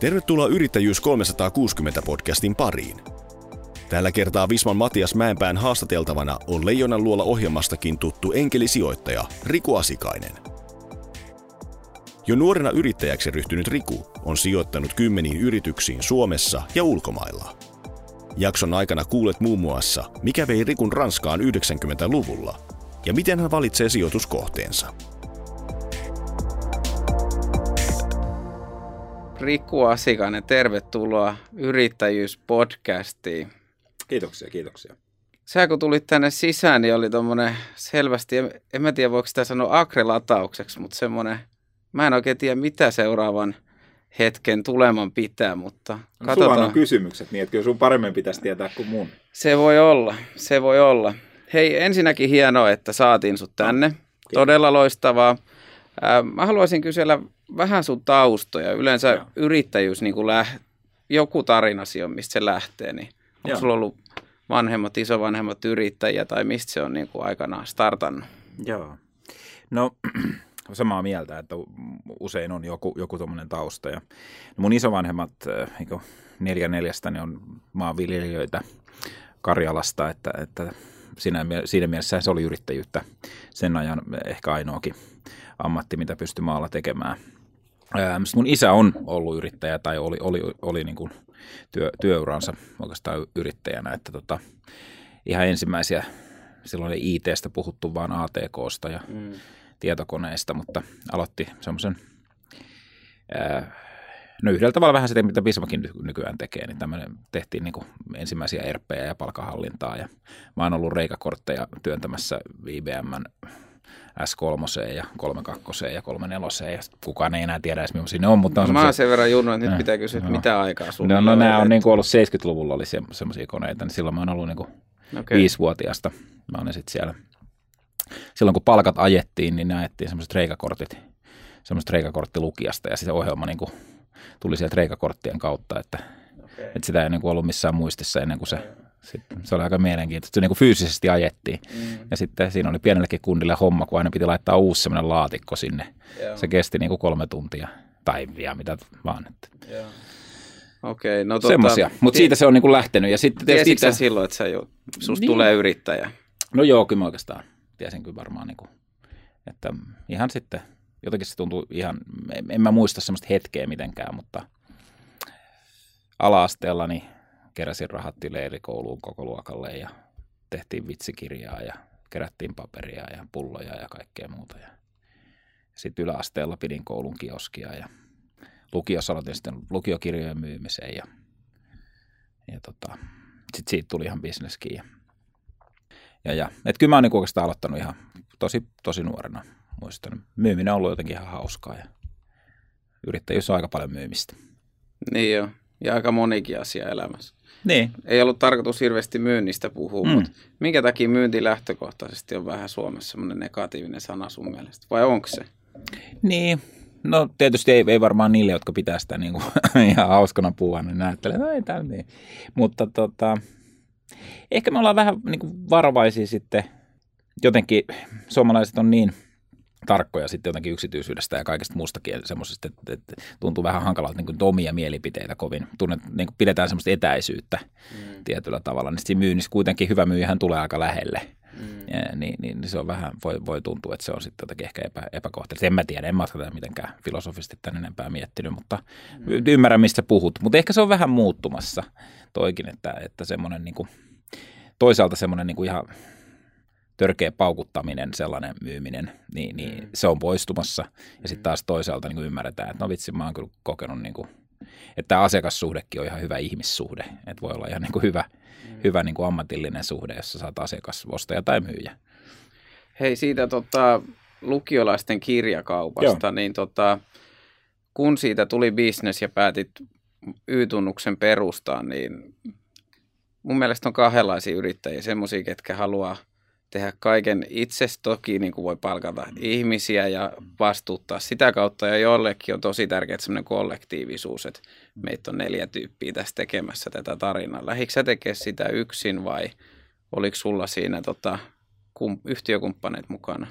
Tervetuloa Yrittäjyys 360 podcastin pariin. Tällä kertaa Visman Matias Mäenpään haastateltavana on Leijonan luola ohjelmastakin tuttu enkelisijoittaja Riku Asikainen. Jo nuorena yrittäjäksi ryhtynyt Riku on sijoittanut kymmeniin yrityksiin Suomessa ja ulkomailla. Jakson aikana kuulet muun muassa, mikä vei Rikun Ranskaan 90-luvulla ja miten hän valitsee sijoituskohteensa. Riku Asikainen, tervetuloa Yrittäjyys-podcastiin. Kiitoksia, kiitoksia. Sä kun tulit tänne sisään, niin oli tuommoinen selvästi, en, en mä tiedä voiko sitä sanoa akrelataukseksi, mutta semmoinen, mä en oikein tiedä mitä seuraavan hetken tuleman pitää, mutta no, katsotaan. on kysymykset, niin että kyllä sun paremmin pitäisi tietää kuin mun. Se voi olla, se voi olla. Hei, ensinnäkin hienoa, että saatiin sut tänne. No, Todella loistavaa. Mä haluaisin kysellä vähän sun taustoja. Yleensä Joo. yrittäjyys, niin kuin läht, joku tarina on, mistä se lähtee. Niin onko Joo. sulla ollut vanhemmat, isovanhemmat yrittäjiä tai mistä se on niin kuin aikanaan startannut? Joo. No samaa mieltä, että usein on joku, joku tuommoinen tausta. Ja mun isovanhemmat, niin neljä neljästä, ne on maanviljelijöitä Karjalasta, että, että siinä, siinä mielessä se oli yrittäjyyttä sen ajan ehkä ainoakin ammatti, mitä pystyi maalla tekemään. Mun isä on ollut yrittäjä tai oli, oli, oli niin kuin työ, työuransa oikeastaan yrittäjänä, että tota, ihan ensimmäisiä, silloin ei ITstä puhuttu vaan ATKsta ja mm. tietokoneista, mutta aloitti semmoisen, no yhdellä tavalla vähän sitä, mitä Bismakin nykyään tekee, niin tämmöinen tehtiin niin kuin ensimmäisiä erppejä ja palkahallintaa ja mä oon ollut reikakortteja työntämässä IBMn S3 ja 32 ja 34 ja kukaan ei enää tiedä edes millaisia ne on. Mutta on no, mä oon sen verran junnu, että nyt pitää kysyä, että mitä aikaa sulla no, no nämä on niin kuin ollut 70-luvulla oli se, semmoisia koneita, niin silloin mä oon ollut niin kuin okay. viisivuotiaasta. Mä oon sitten siellä. Silloin kun palkat ajettiin, niin ne ajettiin semmoiset reikakortit, semmoiset reikakorttilukijasta ja se ohjelma niin kuin tuli sieltä reikakorttien kautta, että, okay. että sitä ei niin kuin ollut missään muistissa ennen kuin se sitten se oli aika mielenkiintoista. Se niin kuin fyysisesti ajettiin. Mm. Ja sitten siinä oli pienellekin kundille homma, kun aina piti laittaa uusi semmoinen laatikko sinne. Joo. Se kesti niin kuin kolme tuntia päiviä, mitä vaan. Joo. Okei, no tota, Semmoisia, mutta siitä se on niin kuin lähtenyt. Ja sitten tietysti itse... silloin, että sä jo, susta niin. tulee yrittäjä? No joo, kyllä mä oikeastaan tiesin kyllä varmaan, niin kuin, että ihan sitten, jotenkin se tuntuu ihan, en mä muista semmoista hetkeä mitenkään, mutta ala-asteella niin keräsin rahat leirikouluun koko luokalle ja tehtiin vitsikirjaa ja kerättiin paperia ja pulloja ja kaikkea muuta. Ja sitten yläasteella pidin koulun kioskia ja lukiossa aloitin sitten lukiokirjojen myymiseen ja, ja tota, sitten siitä tuli ihan bisneskin. Ja, ja, ja. Et kyllä mä oon niin oikeastaan aloittanut ihan tosi, tosi nuorena. Muistan, myyminen on ollut jotenkin ihan hauskaa ja yrittäjyys on aika paljon myymistä. Niin joo, ja aika monikin asia elämässä. Niin. Ei ollut tarkoitus hirveästi myynnistä puhua, mm. mutta minkä takia myynti lähtökohtaisesti on vähän Suomessa semmoinen negatiivinen sana sun mielestä? Vai onko se? Niin, no tietysti ei, ei varmaan niille, jotka pitää sitä niin kuin, ihan hauskana puhua, niin näyttelee, no ei tämä niin. Mutta tota, ehkä me ollaan vähän niin kuin varovaisia sitten, jotenkin suomalaiset on niin – tarkkoja sitten jotenkin yksityisyydestä ja kaikesta muustakin semmoisesta, että, että tuntuu vähän hankalalta niin omia mielipiteitä kovin. Tunnet, niin kuin pidetään semmoista etäisyyttä mm. tietyllä tavalla. Niin sitten myynnissä kuitenkin hyvä myyjähän tulee aika lähelle. Mm. Ja, niin, niin, niin, se on vähän, voi, voi tuntua, että se on sitten jotenkin ehkä epä, epäkohtelista. En mä tiedä, en mä tätä mitenkään filosofisesti tänne enempää miettinyt, mutta mm. ymmärrän, mistä puhut. Mutta ehkä se on vähän muuttumassa toikin, että, että semmoinen niin kuin, toisaalta semmoinen niin kuin ihan törkeä paukuttaminen, sellainen myyminen, niin, niin mm. se on poistumassa. Ja sitten taas toisaalta niin ymmärretään, että no vitsi, mä oon kyllä kokenut, niin kuin, että tämä asiakassuhdekin on ihan hyvä ihmissuhde. Että voi olla ihan niin kuin hyvä, mm. hyvä niin kuin ammatillinen suhde, jossa saat asiakas, ostaja tai myyjä. Hei, siitä tota, lukiolaisten kirjakaupasta, Joo. niin tota, kun siitä tuli bisnes ja päätit Y-tunnuksen perustaa, niin mun mielestä on kahdenlaisia yrittäjiä, semmoisia, ketkä haluaa – tehdä kaiken itse. Toki niin kuin voi palkata ihmisiä ja vastuuttaa sitä kautta. Ja jollekin on tosi tärkeää semmoinen kollektiivisuus, että meitä on neljä tyyppiä tässä tekemässä tätä tarinaa. Lähikö sä tekemään sitä yksin vai oliko sulla siinä tota, kum, yhtiökumppaneet mukana?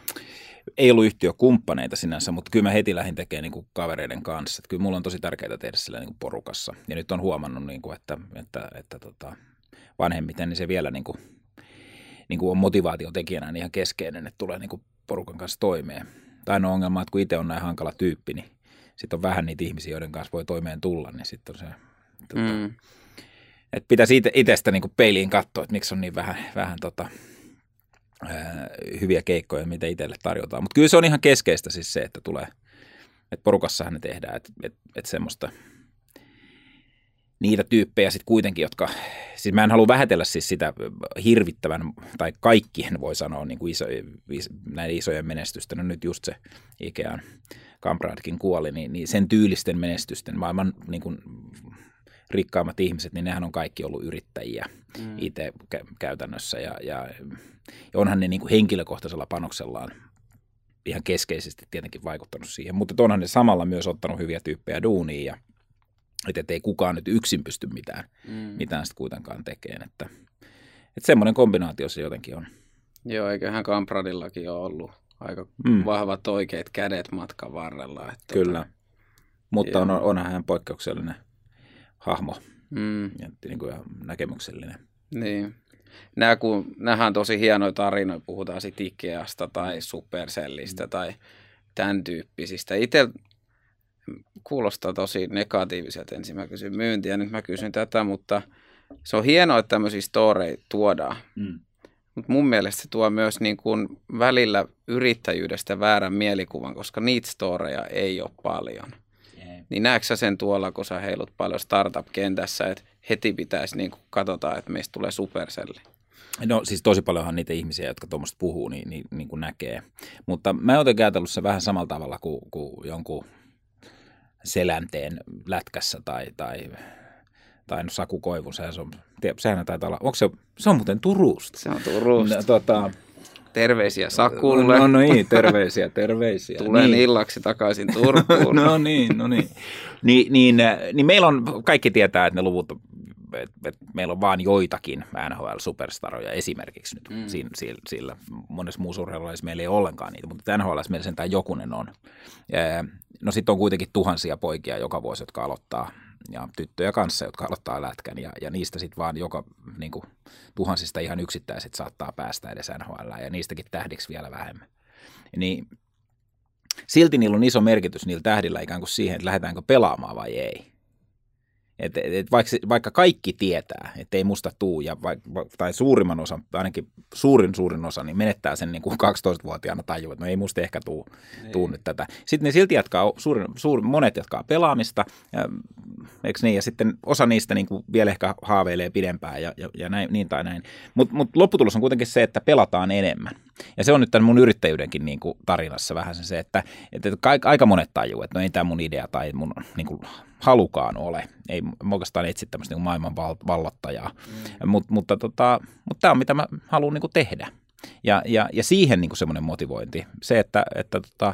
ei ollut yhtiökumppaneita sinänsä, mutta kyllä mä heti lähdin tekemään niin kuin kavereiden kanssa. Että kyllä mulla on tosi tärkeää tehdä sillä niin kuin porukassa. Ja nyt on huomannut, niin kuin, että, että, että tota, vanhemmiten niin se vielä niin kuin, niin kuin on motivaatiotekijänä niin ihan keskeinen, että tulee niin kuin porukan kanssa toimeen. Tai ainoa ongelma, että kun itse on näin hankala tyyppi, niin sitten on vähän niitä ihmisiä, joiden kanssa voi toimeen tulla, niin sitten on se... Tota, mm. Että pitäisi itsestä niin peiliin katsoa, että miksi on niin vähän, vähän tota, ää, hyviä keikkoja, mitä itselle tarjotaan. Mutta kyllä se on ihan keskeistä siis se, että tulee, että porukassahan ne tehdään, että, että, että semmoista niitä tyyppejä sitten kuitenkin, jotka, siis mä en halua vähätellä siis sitä hirvittävän, tai kaikkien voi sanoa niin kuin iso, näiden isojen menestystä, no nyt just se Ikean Kampradkin kuoli, niin, niin sen tyylisten menestysten, maailman niin kuin, rikkaimmat ihmiset, niin nehän on kaikki ollut yrittäjiä mm. itse käytännössä, ja, ja, ja onhan ne niin kuin henkilökohtaisella panoksellaan ihan keskeisesti tietenkin vaikuttanut siihen, mutta onhan ne samalla myös ottanut hyviä tyyppejä duuniin, ja että ei kukaan nyt yksin pysty mitään, mm. mitään sitten kuitenkaan tekemään. Että, että semmoinen kombinaatio se jotenkin on. Joo, eiköhän Kampradillakin ole ollut aika mm. vahvat oikeat kädet matkan varrella. Että tota- Kyllä, tota, mutta on, onhan hän poikkeuksellinen hahmo mm. ja niin kuin näkemyksellinen. Niin. Nämä, kun, nämähän on tosi hienoja tarinoja, puhutaan sitten Ikeasta tai Supercellistä mm. tai tämän tyyppisistä. Itse kuulostaa tosi negatiiviselta. Ensin mä kysyn myyntiä, nyt mä kysyn tätä, mutta se on hienoa, että tämmöisiä storeja tuodaan. Mm. Mutta mun mielestä se tuo myös niin kuin välillä yrittäjyydestä väärän mielikuvan, koska niitä storeja ei ole paljon. Yeah. Niin näetkö sä sen tuolla, kun sä heilut paljon startup-kentässä, että heti pitäisi niin kuin katsota, että meistä tulee superselli? No siis tosi paljonhan niitä ihmisiä, jotka tuommoista puhuu, niin, niin, niin kuin näkee. Mutta mä oon jotenkin ajatellut se vähän samalla tavalla kuin, kuin jonkun selänteen lätkässä tai, tai, tai no Saku Koivu, sehän, on, sehän taitaa olla, onko se, se on muuten Turusta. Se on Turusta. No, tota, Terveisiä Sakulle. No, no niin, terveisiä, terveisiä. Tulen niin. illaksi takaisin Turkuun. no niin, no niin. Ni, niin. Niin meillä on, kaikki tietää, että ne luvut, että et meillä on vain joitakin NHL-superstaroja esimerkiksi nyt. Mm. Siinä, sillä, sillä monessa muussa urheilussa meillä ei ole ollenkaan niitä, mutta NHL meillä sentään jokunen on. No sitten on kuitenkin tuhansia poikia joka vuosi, jotka aloittaa ja tyttöjä kanssa, jotka aloittaa lätkän ja, ja niistä sitten vaan joka niin kuin, tuhansista ihan yksittäiset saattaa päästä edes NHL ja niistäkin tähdiksi vielä vähemmän. Niin silti niillä on iso merkitys niillä tähdillä ikään kuin siihen, että lähdetäänkö pelaamaan vai ei. Et, et vaikka, vaikka kaikki tietää, että ei musta tuu, ja vaikka, tai suurimman osan, ainakin suurin suurin osa, niin menettää sen niin kuin 12-vuotiaana tajua, että no ei musta ehkä tuu, tuu nyt tätä. Sitten ne silti jatkaa, suurin, suurin, monet jatkaa pelaamista, ja, eikö niin, ja sitten osa niistä niin kuin vielä ehkä haaveilee pidempään ja, ja, ja näin, niin tai näin. Mutta mut lopputulos on kuitenkin se, että pelataan enemmän. Ja se on nyt tämän mun yrittäjyydenkin niin kuin tarinassa vähän se, että, että aika monet tajuu, että no ei tämä mun idea tai mun niin kuin, halukaan ole. Ei oikeastaan etsi tämmöistä niin maailman vallottajaa, mm. Mut, mutta, tota, mutta tämä on mitä mä haluan niin tehdä. Ja, ja, ja siihen niin semmoinen motivointi. Se, että, että tota,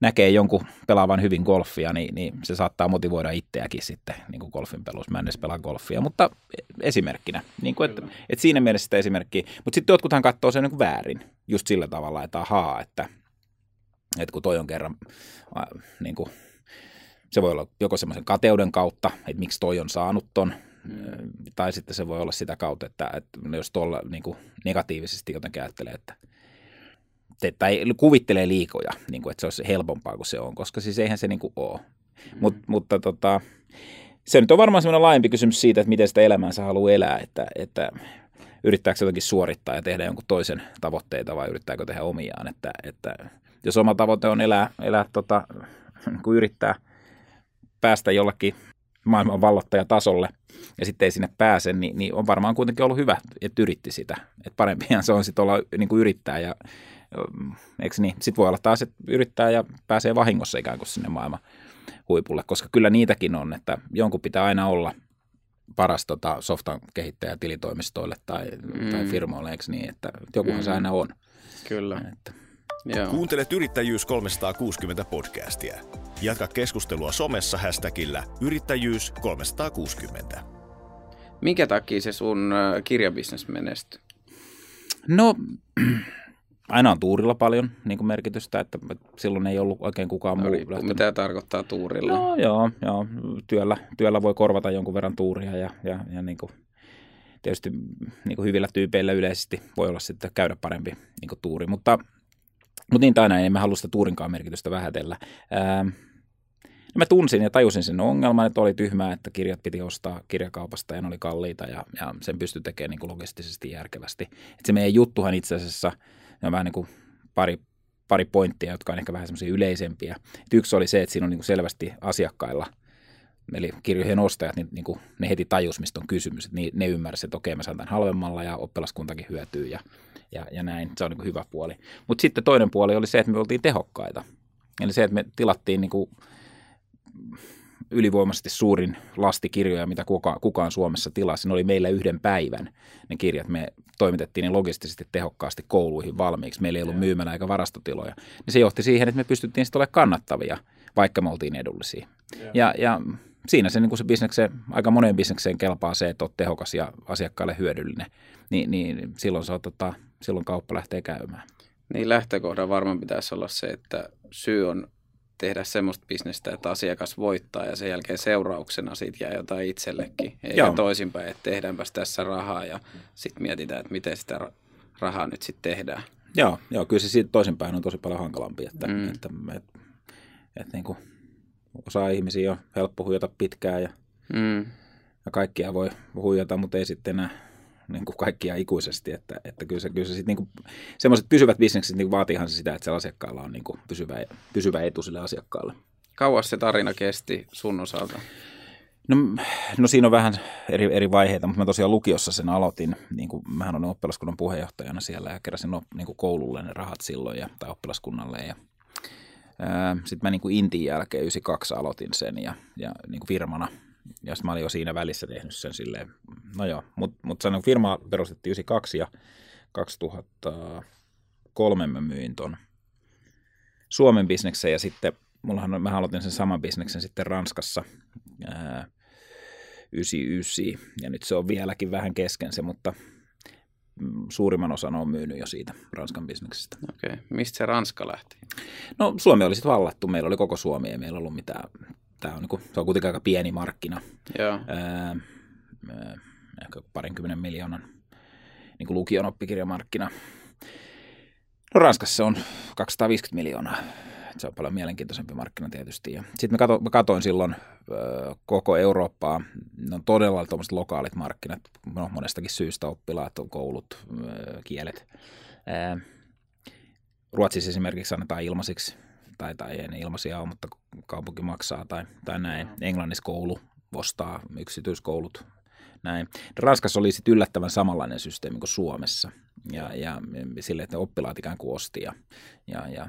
näkee jonkun pelaavan hyvin golfia, niin, niin se saattaa motivoida itseäkin sitten niin kuin golfin pelussa. Mä en edes pelaa golfia, mutta esimerkkinä. Niin kuin, että, että siinä mielessä sitä esimerkkiä. Mutta sitten jotkuthan katsoo sen niin kuin väärin, just sillä tavalla, että ahaa, että, että kun toi on kerran niin kuin, se voi olla joko semmoisen kateuden kautta, että miksi toi on saanut ton, mm. tai sitten se voi olla sitä kautta, että, että jos tuolla niin kuin negatiivisesti jotenkin ajattelee, että tai kuvittelee liikoja, niin kuin, että se olisi helpompaa kuin se on, koska siis eihän se niin kuin ole. Mm. Mut, mutta tota, se nyt on varmaan semmoinen laajempi kysymys siitä, että miten sitä elämäänsä haluaa elää, että, että yrittääkö jotenkin suorittaa ja tehdä jonkun toisen tavoitteita vai yrittääkö tehdä omiaan, että, että jos oma tavoite on elää, elää tota, kun yrittää – päästä jollakin maailman vallottajatasolle ja sitten ei sinne pääse, niin, niin on varmaan kuitenkin ollut hyvä, että yritti sitä. Et parempihan se on sitten olla niin kuin yrittää ja eikö niin? Sitten voi olla taas, että yrittää ja pääsee vahingossa ikään kuin sinne maailman huipulle, koska kyllä niitäkin on, että jonkun pitää aina olla paras tota, softan kehittäjä tilitoimistoille tai, mm. tai firmoille, eikö niin, että jokuhan mm. se aina on. Kyllä. Että. Joo. Kuuntelet Yrittäjyys 360 podcastia. Jatka keskustelua somessa hashtagillä yrittäjyys 360. Minkä takia se sun kirjabisnes menestyi? No, aina on tuurilla paljon niin kuin merkitystä, että silloin ei ollut oikein kukaan muu. Riippuu, mitä tarkoittaa tuurilla. No joo, joo. Työllä, työllä voi korvata jonkun verran tuuria ja, ja, ja niin kuin, tietysti niin kuin hyvillä tyypeillä yleisesti voi olla sitten käydä parempi niin kuin tuuri, mutta, mutta niin tai näin, en mä halua sitä tuurinkaan merkitystä vähätellä. Ää, mä tunsin ja tajusin sen ongelman, että oli tyhmää, että kirjat piti ostaa kirjakaupasta ja ne oli kalliita ja, ja sen pystyi tekemään niin kuin logistisesti järkevästi. Et se meidän juttuhan itse asiassa on vähän niin kuin pari, pari pointtia, jotka on ehkä vähän semmoisia yleisempiä. Et yksi oli se, että siinä on niin kuin selvästi asiakkailla – eli kirjojen ostajat, niin, niin kuin ne heti tajus, mistä on kysymys. Että ne ymmärsivät, että okei, mä saan tämän halvemmalla ja oppilaskuntakin hyötyy ja, ja, ja näin. Se on niin kuin hyvä puoli. Mutta sitten toinen puoli oli se, että me oltiin tehokkaita. Eli se, että me tilattiin niin kuin ylivoimaisesti suurin lasti kirjoja, mitä kukaan, kukaan Suomessa tilasi. Ne oli meillä yhden päivän ne kirjat. Me toimitettiin ne logistisesti tehokkaasti kouluihin valmiiksi. Meillä ei ollut myymälä eikä varastotiloja. Niin se johti siihen, että me pystyttiin sitten olemaan kannattavia, vaikka me oltiin edullisia. Ja, ja siinä se, niin kuin se bisnekseen, aika moneen bisnekseen kelpaa se, että olet tehokas ja asiakkaalle hyödyllinen. Niin, niin silloin, se on, tota, silloin kauppa lähtee käymään. Niin lähtökohdan varmaan pitäisi olla se, että syy on tehdä semmoista bisnestä, että asiakas voittaa ja sen jälkeen seurauksena siitä jää jotain itsellekin. Eikä Joo. toisinpäin, että tehdäänpäs tässä rahaa ja sitten mietitään, että miten sitä rahaa nyt sitten tehdään. Joo, joo, kyllä se siitä toisinpäin on tosi paljon hankalampi, että, mm. että, että, että, että niin kuin osa ihmisiä on helppo huijata pitkään ja, mm. ja kaikkia voi huijata, mutta ei sitten enää niin kuin kaikkia ikuisesti, että, että kyllä se, kyllä se sitten niin semmoiset pysyvät bisnekset niin vaatiihan se sitä, että se asiakkaalla on niin kuin pysyvä, pysyvä etu sille asiakkaalle. Kauas se tarina kesti sun osalta? No, no siinä on vähän eri, eri vaiheita, mutta mä tosiaan lukiossa sen aloitin. Niin kuin, mähän olen oppilaskunnan puheenjohtajana siellä ja keräsin niin kuin koululle ne rahat silloin ja, tai oppilaskunnalle. Ja, sitten mä niin kuin Intin jälkeen 92 aloitin sen ja, ja niin kuin firmana. Ja mä olin jo siinä välissä tehnyt sen silleen, no joo, mutta mut sanon, firma perustettiin 92 ja 2003 mä myin ton Suomen bisneksen ja sitten mullahan, mä aloitin sen saman bisneksen sitten Ranskassa ää, 99 ja nyt se on vieläkin vähän kesken se, mutta suurimman osan on myynyt jo siitä Ranskan bisneksestä. Okei. Okay. Mistä se Ranska lähti? No Suomi oli sitten vallattu. Meillä oli koko Suomi, ei meillä ollut mitään. Tämä on, niin kuin, se on kuitenkin aika pieni markkina. Joo. Ehkä parinkymmenen miljoonan niin kuin lukion oppikirjamarkkina. No Ranskassa se on 250 miljoonaa se on paljon mielenkiintoisempi markkina tietysti. Sitten mä, kato, mä katoin silloin ö, koko Eurooppaa, ne on todella tuommoiset lokaalit markkinat, no, monestakin syystä oppilaat, koulut, ö, kielet. Ö, Ruotsissa esimerkiksi annetaan ilmaisiksi, tai, tai ei ilmaisia ole, mutta kaupunki maksaa tai, tai näin. Englannissa koulu ostaa yksityiskoulut näin. Ranskassa oli sitten yllättävän samanlainen systeemi kuin Suomessa. Ja, ja sille, että oppilaat ikään kuin osti. Ja, ja, ja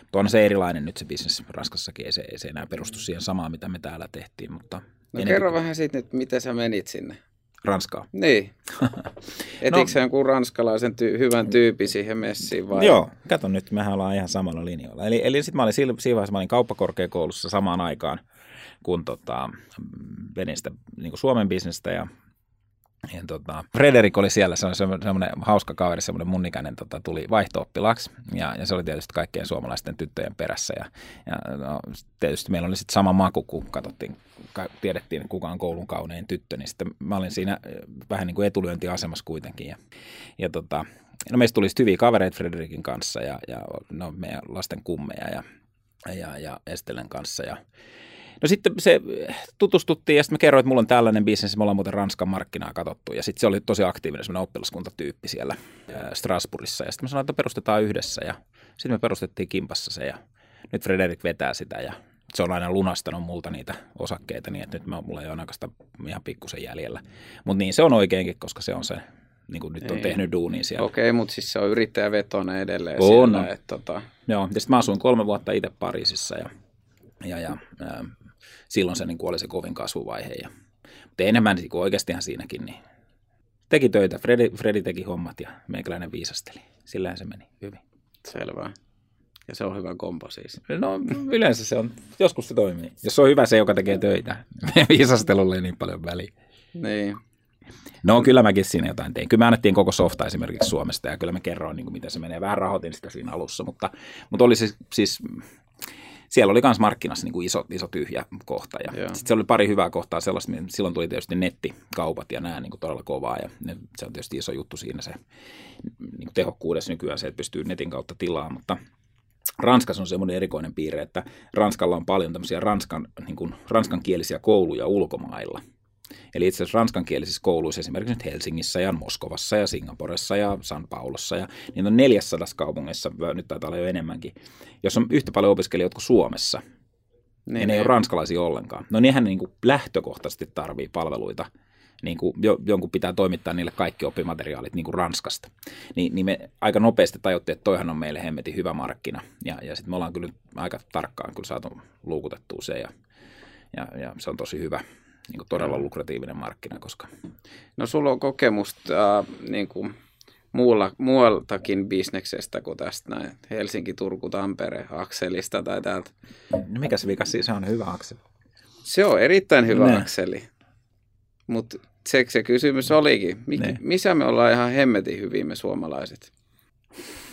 mutta on se erilainen nyt se bisnes Ranskassakin, ei se, ei se enää perustu siihen samaan, mitä me täällä tehtiin. Mutta no kerro vähän siitä, että miten sä menit sinne. Ranskaa. Niin. Etikö no, jonkun ranskalaisen ty- hyvän tyypin siihen messiin vai? Joo, kato nyt, mehän ollaan ihan samalla linjalla. Eli, eli sitten mä olin siinä vaiheessa, mä olin kauppakorkeakoulussa samaan aikaan, kun tota, venin sitä niin Suomen bisnestä ja ja tota, Frederik oli siellä, se on semmoinen hauska kaveri, semmoinen munnikäinen tota, tuli vaihto ja, ja se oli tietysti kaikkien suomalaisten tyttöjen perässä. Ja, ja no, tietysti meillä oli sitten sama maku, kun katsottiin, tiedettiin kuka on koulun kaunein tyttö, niin sitten mä olin siinä vähän niin kuin etulyöntiasemassa kuitenkin. Ja, ja tota, no meistä tuli hyviä kavereita Frederikin kanssa ja, ja no, meidän lasten kummeja ja, ja, ja Estelen kanssa ja No sitten se tutustuttiin ja sitten mä kerroin, että mulla on tällainen bisnes, me ollaan muuten Ranskan markkinaa katsottu. Ja sitten se oli tosi aktiivinen semmoinen oppilaskuntatyyppi siellä Strasbourgissa. Ja sitten mä sanoin, että perustetaan yhdessä ja sitten me perustettiin Kimpassa se ja nyt Frederik vetää sitä ja se on aina lunastanut multa niitä osakkeita niin, että nyt mä, mulla ei ole aikaista ihan pikkusen jäljellä. Mutta niin se on oikeinkin, koska se on se, niin kuin nyt on niin. tehnyt duunia siellä. Okei, mutta siis se on yrittäjävetoinen edelleen on. siellä. Että, tota... Joo, ja sitten mä asuin kolme vuotta itse Pariisissa ja, ja, ja silloin se niin kuin oli se kovin kasvuvaihe. Ja, mutta enemmän niin kuin oikeastihan siinäkin, niin teki töitä. Fredi, Fredi teki hommat ja meikäläinen viisasteli. Sillähän se meni hyvin. Selvä. Ja se on hyvä kompo siis. No yleensä se on, joskus se toimii. Jos se on hyvä se, joka tekee töitä, viisastelulle ei niin paljon väliä. Niin. No kyllä mäkin siinä jotain tein. Kyllä me annettiin koko softa esimerkiksi Suomesta ja kyllä mä kerroin, niin kuin, miten se menee. Vähän rahoitin sitä siinä alussa, mutta, mutta oli siis, siis siellä oli myös markkinassa niin kuin iso, iso tyhjä kohta. Ja sitten se oli pari hyvää kohtaa sellaista, silloin tuli tietysti nettikaupat ja nämä niin kuin todella kovaa. Ja ne, se on tietysti iso juttu siinä se niin kuin tehokkuudessa nykyään se, että pystyy netin kautta tilaamaan, mutta Ranskassa on semmoinen erikoinen piirre, että Ranskalla on paljon tämmöisiä ranskan, niin kuin, ranskankielisiä kouluja ulkomailla – Eli itse asiassa ranskankielisissä kouluissa esimerkiksi nyt Helsingissä ja Moskovassa ja Singaporessa ja San Paulossa ja niin on 400 kaupungissa, nyt taitaa olla jo enemmänkin, jos on yhtä paljon opiskelijoita kuin Suomessa. Niin, ja ne ei ole niin. ranskalaisia ollenkaan. No nehän niin kuin lähtökohtaisesti tarvii palveluita niin kuin jo, jonkun pitää toimittaa niille kaikki oppimateriaalit niin kuin Ranskasta. Niin, niin me aika nopeasti tajuttiin, että toihan on meille hemmetin hyvä markkina. Ja, ja sitten me ollaan kyllä aika tarkkaan kyllä saatu luukutettua se ja, ja, ja se on tosi hyvä, niin kuin todella lukratiivinen markkina. Koska... No sulla on kokemusta äh, niin kuin muulla, muualtakin bisneksestä kuin tästä näin Helsinki, Turku, Tampere akselista tai täältä. No mikä se vika se on hyvä akseli? Se on erittäin hyvä ne. akseli. Mutta se, se kysymys olikin, Mik, missä me ollaan ihan hemmetin hyvin me suomalaiset?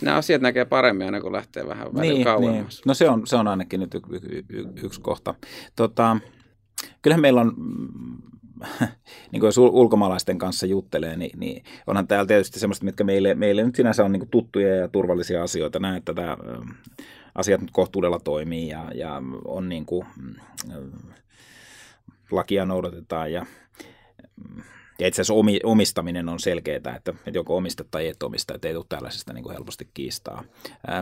Nämä asiat näkee paremmin aina, kun lähtee vähän niin, kauemmas. Niin. No se on, se on ainakin nyt y- y- y- yksi kohta. Tota, kyllähän meillä on, niin kuin jos ulkomaalaisten kanssa juttelee, niin, niin onhan täällä tietysti semmoista, mitkä meille, meille nyt sinänsä on niin tuttuja ja turvallisia asioita. Näin, että tämä, asiat nyt kohtuudella toimii ja, ja on niin kuin, lakia noudatetaan ja ja itse asiassa omistaminen on selkeää, että, että joko omistat tai et omista, että ei tule tällaisesta niin kuin helposti kiistaa.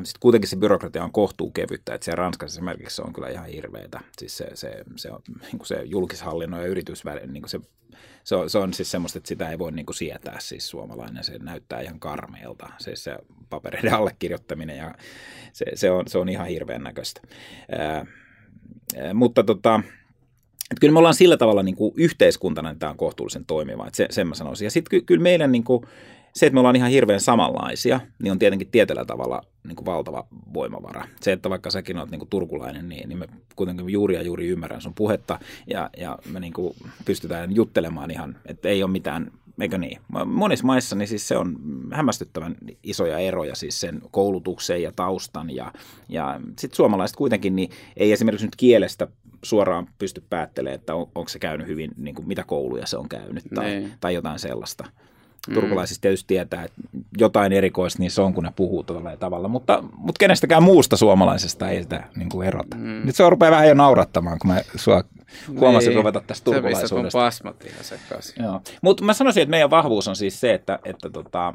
Sitten kuitenkin se byrokratia on kohtuu kevyttä, että siellä Ranskassa esimerkiksi se on kyllä ihan hirveätä. Siis se, se, se, on, niin kuin se julkishallinnon ja yritysvälinen, niin se, se, on, se on siis semmoista, että sitä ei voi niin kuin sietää siis suomalainen. Se näyttää ihan karmeelta, siis se papereiden allekirjoittaminen ja se, se, on, se on ihan hirveän näköistä. Ää, mutta tota, että kyllä me ollaan sillä tavalla niin kuin yhteiskuntana, että tämä on kohtuullisen toimiva. Että se, sen mä sanoisin. Ja sitten ky- kyllä meidän niin kuin, se, että me ollaan ihan hirveän samanlaisia, niin on tietenkin tietyllä tavalla niin kuin valtava voimavara. Se, että vaikka säkin olet niin kuin turkulainen, niin, niin me kuitenkin juuri ja juuri ymmärrän sun puhetta ja, ja me niin kuin pystytään juttelemaan ihan, että ei ole mitään Eikö niin? Monissa maissa niin siis se on hämmästyttävän isoja eroja siis sen koulutuksen ja taustan ja, ja sitten suomalaiset kuitenkin niin ei esimerkiksi nyt kielestä suoraan pysty päättelemään, että on, onko se käynyt hyvin, niin kuin mitä kouluja se on käynyt tai, niin. tai jotain sellaista. Mm. Turkulaisista tietysti tietää, että jotain erikoista niin se on, kun ne puhuu tuolla tavalla, mutta, mutta kenestäkään muusta suomalaisesta ei sitä niin kuin erota. Mm. Nyt se rupeaa vähän jo naurattamaan, kun mä sua huomasin niin. ruveta tästä turkulaisuudesta. Se pasmat ihan sekaisin. Mutta mä sanoisin, että meidän vahvuus on siis se, että, että tota,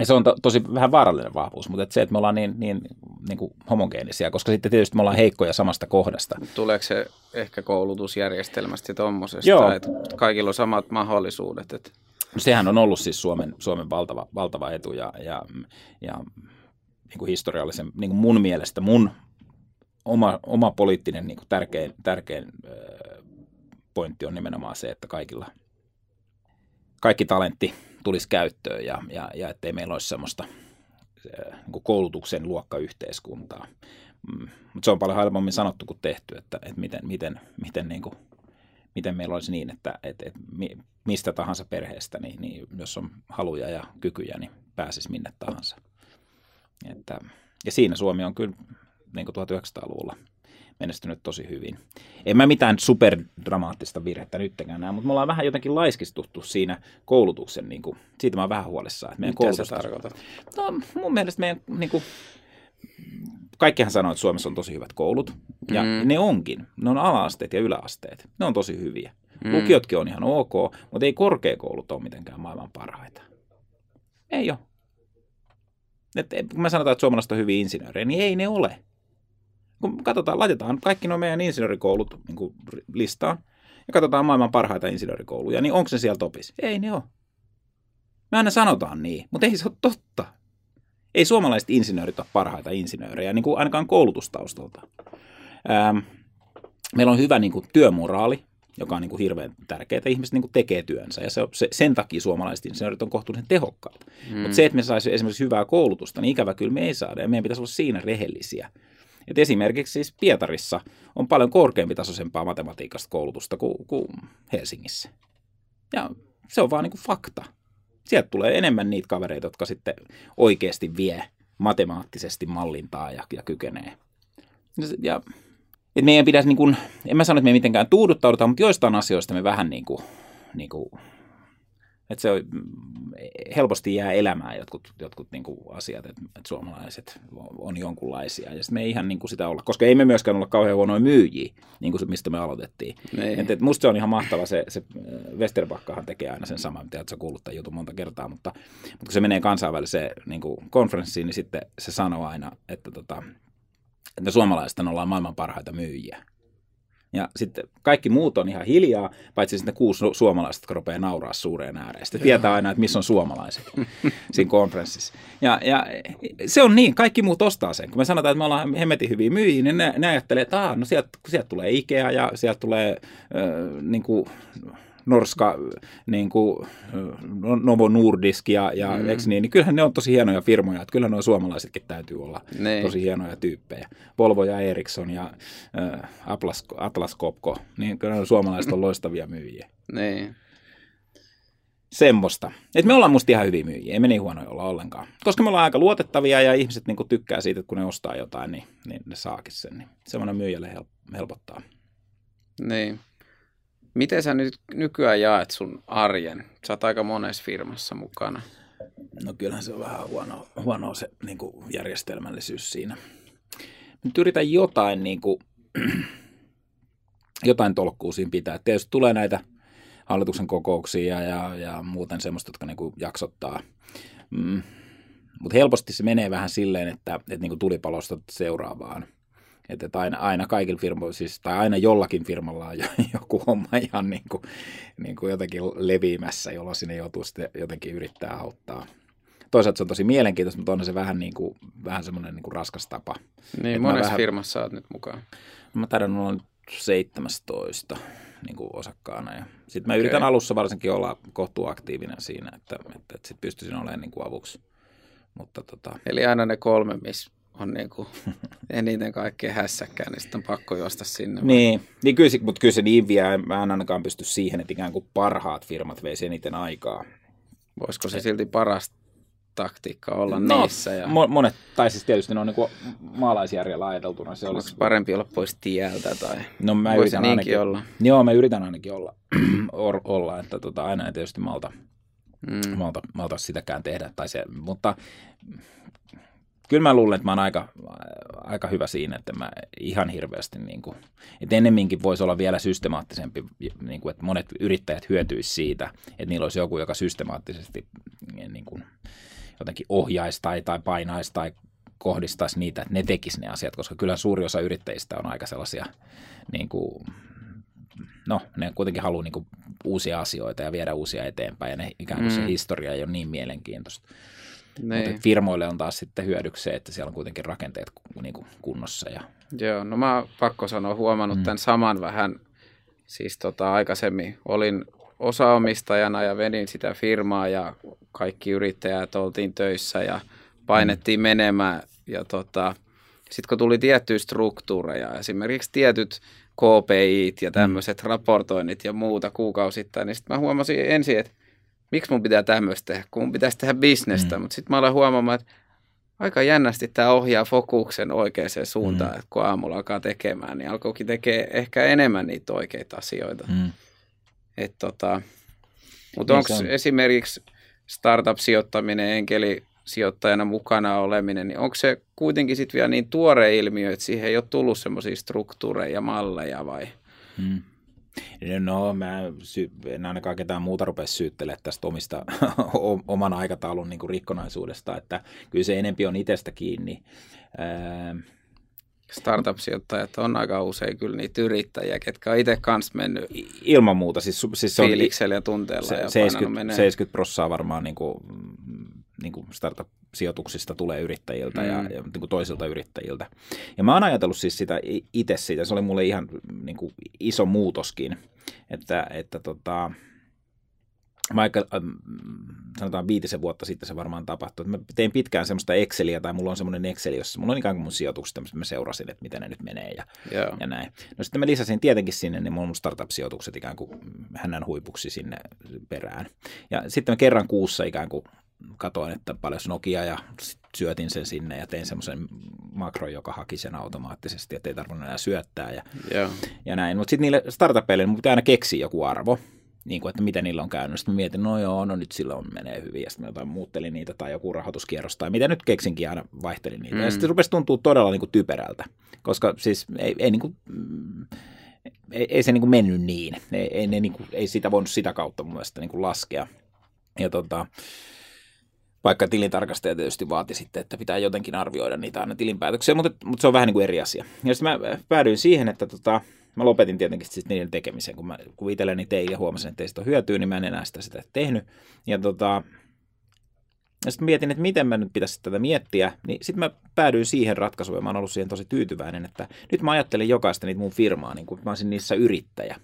ja se on to, tosi vähän vaarallinen vahvuus, mutta se, että me ollaan niin, niin, niin kuin homogeenisia, koska sitten tietysti me ollaan heikkoja samasta kohdasta. Tuleeko se ehkä koulutusjärjestelmästä ja tuommoisesta, että kaikilla on samat mahdollisuudet? Että... Sehän on ollut siis Suomen, Suomen valtava, valtava etu ja, ja, ja niin kuin historiallisen, niin kuin mun mielestä mun oma, oma poliittinen niin kuin tärkein, tärkein pointti on nimenomaan se, että kaikilla kaikki talentti tulisi käyttöön ja, ja, ja ettei meillä olisi semmoista niin koulutuksen luokkayhteiskuntaa. Mm, mutta se on paljon helpommin sanottu kuin tehty, että, että miten, miten, miten, niin kuin, miten meillä olisi niin, että, että, että mistä tahansa perheestä, niin, niin jos on haluja ja kykyjä, niin pääsisi minne tahansa. Että, ja siinä Suomi on kyllä niin kuin 1900-luvulla menestynyt tosi hyvin. En mä mitään superdramaattista virhettä nyttenkään näe, mutta me ollaan vähän jotenkin laiskistuttu siinä koulutuksen, niin kuin, siitä mä oon vähän huolissaan. Että meidän Mitä se tarkoittaa? No mun mielestä meidän, niin kuin, kaikkihan sanoo, että Suomessa on tosi hyvät koulut, ja mm. ne onkin. Ne on ala-asteet ja yläasteet. Ne on tosi hyviä. Mm. Lukiotkin on ihan ok, mutta ei korkeakoulut ole mitenkään maailman parhaita. Ei ole. Et, kun mä sanotaan, että suomalaiset on hyviä insinöörejä, niin ei ne ole kun katsotaan, laitetaan kaikki nuo meidän insinöörikoulut niin kuin listaan ja katsotaan maailman parhaita insinöörikouluja, niin onko se siellä topis? Ei ne ole. Me aina sanotaan niin, mutta ei se ole totta. Ei suomalaiset insinöörit ole parhaita insinöörejä, niin kuin ainakaan koulutustaustalta. Ähm, meillä on hyvä niin kuin, työmoraali, joka on niin kuin hirveän tärkeää, että ihmiset niin kuin tekee työnsä. Ja se, se, sen takia suomalaiset insinöörit on kohtuullisen tehokkaita. Mm. Mutta se, että me saisi esimerkiksi hyvää koulutusta, niin ikävä kyllä me ei saada. Ja meidän pitäisi olla siinä rehellisiä. Et esimerkiksi siis Pietarissa on paljon korkeampi tasoisempaa matematiikasta koulutusta kuin, kuin Helsingissä. Ja Se on vaan niin kuin fakta. Sieltä tulee enemmän niitä kavereita, jotka sitten oikeasti vie matemaattisesti mallintaa ja, ja kykenee. Ja, et meidän pitäisi, niin kuin, en mä sano, että me mitenkään tuuduttaudutaan, mutta joistain asioista me vähän niin kuin, niin kuin että se on, helposti jää elämään jotkut, jotkut niin kuin asiat, että, että suomalaiset on jonkunlaisia. Ja sitten me ei ihan niin kuin sitä olla, koska ei me myöskään olla kauhean huonoja myyjiä, niin kuin se, mistä me aloitettiin. Niin. Että, että musta se on ihan mahtava, se, se äh, Westerbakkahan tekee aina sen saman, mitä sä kuullut tämän jutun monta kertaa, mutta, mutta kun se menee kansainväliseen niin kuin konferenssiin, niin sitten se sanoo aina, että, tota, että suomalaiset ollaan maailman parhaita myyjiä. Ja sitten kaikki muut on ihan hiljaa, paitsi sitten kuusi suomalaista, jotka rupeaa nauraa suureen ääreen. Sitten tietää aina, että missä on suomalaiset siinä konferenssissa. Ja, ja se on niin, kaikki muut ostaa sen. Kun me sanotaan, että me ollaan hemmetin hyviä myyjiä, niin ne, ne ajattelee, että ah, no sieltä, sieltä tulee Ikea ja sieltä tulee äh, niin kuin, Norska, niin kuin Novo Nordisk ja, ja mm. niin, niin kyllähän ne on tosi hienoja firmoja, että kyllä nuo suomalaisetkin täytyy olla ne. tosi hienoja tyyppejä. Volvo ja Ericsson ja äh, Atlas, Atlas Copco, niin kyllä nuo suomalaiset on loistavia myyjiä. Ne. Semmoista. Että me ollaan musta ihan hyviä myyjiä, ei me niin huonoja olla ollenkaan. Koska me ollaan aika luotettavia ja ihmiset niin tykkää siitä, että kun ne ostaa jotain, niin, niin ne saakin sen. Niin semmoinen myyjälle helpottaa. Niin. Miten sä nyt nykyään jaet sun arjen? Sä oot aika monessa firmassa mukana. No kyllähän se on vähän huono, huono se niin kuin järjestelmällisyys siinä. Nyt yritän jotain, niin kuin, jotain tolkkuu siinä pitää. Tietysti tulee näitä hallituksen kokouksia ja, ja, muuten semmoista, jotka niin kuin jaksottaa. Mm. Mutta helposti se menee vähän silleen, että, että niin kuin tulipalosta seuraavaan. Että, että aina, aina kaikilla firmoilla, siis, tai aina jollakin firmalla on joku homma ihan niin kuin, niin kuin jotenkin leviämässä, jolloin sinne joutuu sitten jotenkin yrittää auttaa. Toisaalta se on tosi mielenkiintoista, mutta on se vähän, niin kuin, vähän semmoinen niin kuin raskas tapa. Niin, monessa vähän, firmassa olet nyt mukaan. No mä taidan olla nyt 17 niin kuin osakkaana. Ja sitten mä okay. yritän alussa varsinkin olla kohtuuaktiivinen siinä, että, että, että sitten pystyisin olemaan niin kuin avuksi. Mutta, tota... Eli aina ne kolme, missä on niin kuin eniten kaikkea hässäkkää, niin sitten on pakko juosta sinne. Niin, niin kyllä, mutta kyllä se niin vie, mä en ainakaan pysty siihen, että ikään kuin parhaat firmat veisi eniten aikaa. Voisiko se silti paras taktiikka olla no, niissä? Ja... monet, tai siis tietysti ne on niin maalaisjärjellä ajateltuna. Se olisi parempi olla pois tieltä tai no, mä yritän ainakin, olla? Joo, mä yritän ainakin olla, olla että tota, aina ei tietysti malta, mm. malta, malta sitäkään tehdä. Tai se, mutta kyllä mä luulen, että mä oon aika, aika hyvä siinä, että mä ihan hirveästi, niin kuin, että ennemminkin voisi olla vielä systemaattisempi, niin kuin, että monet yrittäjät hyötyisi siitä, että niillä olisi joku, joka systemaattisesti niin kuin, jotenkin ohjaisi tai, tai painaisi tai kohdistaisi niitä, että ne tekisi ne asiat, koska kyllä suuri osa yrittäjistä on aika sellaisia, niin kuin, no ne kuitenkin haluaa niin kuin, uusia asioita ja viedä uusia eteenpäin ja ne, ikään kuin se mm. historia ei ole niin mielenkiintoista. Niin. Mutta firmoille on taas sitten hyödyksi että siellä on kuitenkin rakenteet niin kuin kunnossa. Ja... Joo, no mä pakko sanoa, huomannut mm. tämän saman vähän, siis tota, aikaisemmin olin osaomistajana ja vedin sitä firmaa ja kaikki yrittäjät oltiin töissä ja painettiin mm. menemään ja tota, sitten kun tuli tiettyjä struktuureja, esimerkiksi tietyt KPIt ja tämmöiset mm. raportoinnit ja muuta kuukausittain, niin sitten mä huomasin ensin, että miksi mun pitää tämmöistä tehdä, kun mun pitäisi tehdä bisnestä. Mm. Mutta sitten mä olen huomaamaan, että aika jännästi tämä ohjaa fokuksen oikeaan suuntaan, mm. että kun aamulla alkaa tekemään, niin alkoikin tekee ehkä enemmän niitä oikeita asioita. Mm. Et tota, mutta niin onko on. esimerkiksi startup-sijoittaminen, enkelisijoittajana mukana oleminen, niin onko se kuitenkin sitten vielä niin tuore ilmiö, että siihen ei ole tullut semmoisia struktuureja ja malleja vai? Mm. No mä sy- en ainakaan ketään muuta rupea syyttelemään tästä omista, oman aikataulun niin rikkonaisuudesta, että kyllä se enempi on itsestä kiinni. Ää... Startup-sijoittajat on aika usein kyllä niitä yrittäjiä, ketkä on itse kanssa mennyt Ilman muuta. Siis, siis se on, fiiliksellä ja tunteella. Se, ja 70, 70 prosenttia varmaan niin kuin, niin kuin startup-sijoituksista tulee yrittäjiltä mm. ja, ja niin kuin toisilta yrittäjiltä. Ja mä oon ajatellut siis sitä itse siitä, se oli mulle ihan niin kuin iso muutoskin, että, että tota, ähm, sanotaan viitisen vuotta sitten se varmaan tapahtui. Mä tein pitkään semmoista Exceliä, tai mulla on semmoinen Excel, jossa mulla on ikään kuin mun sijoitukset, mistä mä seurasin, että miten ne nyt menee ja, yeah. ja näin. No sitten mä lisäsin tietenkin sinne niin mun startup-sijoitukset ikään kuin hänen huipuksi sinne perään. Ja sitten mä kerran kuussa ikään kuin katoin, että paljon Nokia ja syötin sen sinne ja tein semmoisen makro, joka haki sen automaattisesti, että ei tarvinnut enää syöttää ja, yeah. ja näin. Mutta sitten niille startupeille pitää aina keksiä joku arvo, niin kuin, että miten niillä on käynyt. Sitten mietin, no joo, no nyt silloin menee hyvin. Ja sitten jotain muuttelin niitä tai joku rahoituskierros tai mitä nyt keksinkin aina vaihtelin niitä. Mm. Ja sitten rupesi tuntua todella niin kuin typerältä, koska siis ei, ei, niin kuin, mm, ei, ei se niin kuin mennyt niin. Ei, ei, ne, niin kuin, ei sitä voinut sitä kautta mun mielestä niin kuin laskea. Ja tota, vaikka tilintarkastaja tietysti vaati sitten, että pitää jotenkin arvioida niitä aina tilinpäätöksiä, mutta, mutta se on vähän niin kuin eri asia. Ja sitten mä päädyin siihen, että tota, mä lopetin tietenkin sitten niiden tekemisen, kun, mä, kun itselleni tein ja huomasin, että ei sitä hyötyä, niin mä en enää sitä, sitä tehnyt. Ja tota, ja sitten mietin, että miten mä nyt pitäisi tätä miettiä, niin sitten mä päädyin siihen ratkaisuun ja mä oon ollut siihen tosi tyytyväinen, että nyt mä ajattelin jokaista niitä mun firmaa, niin kuin mä olisin niissä yrittäjä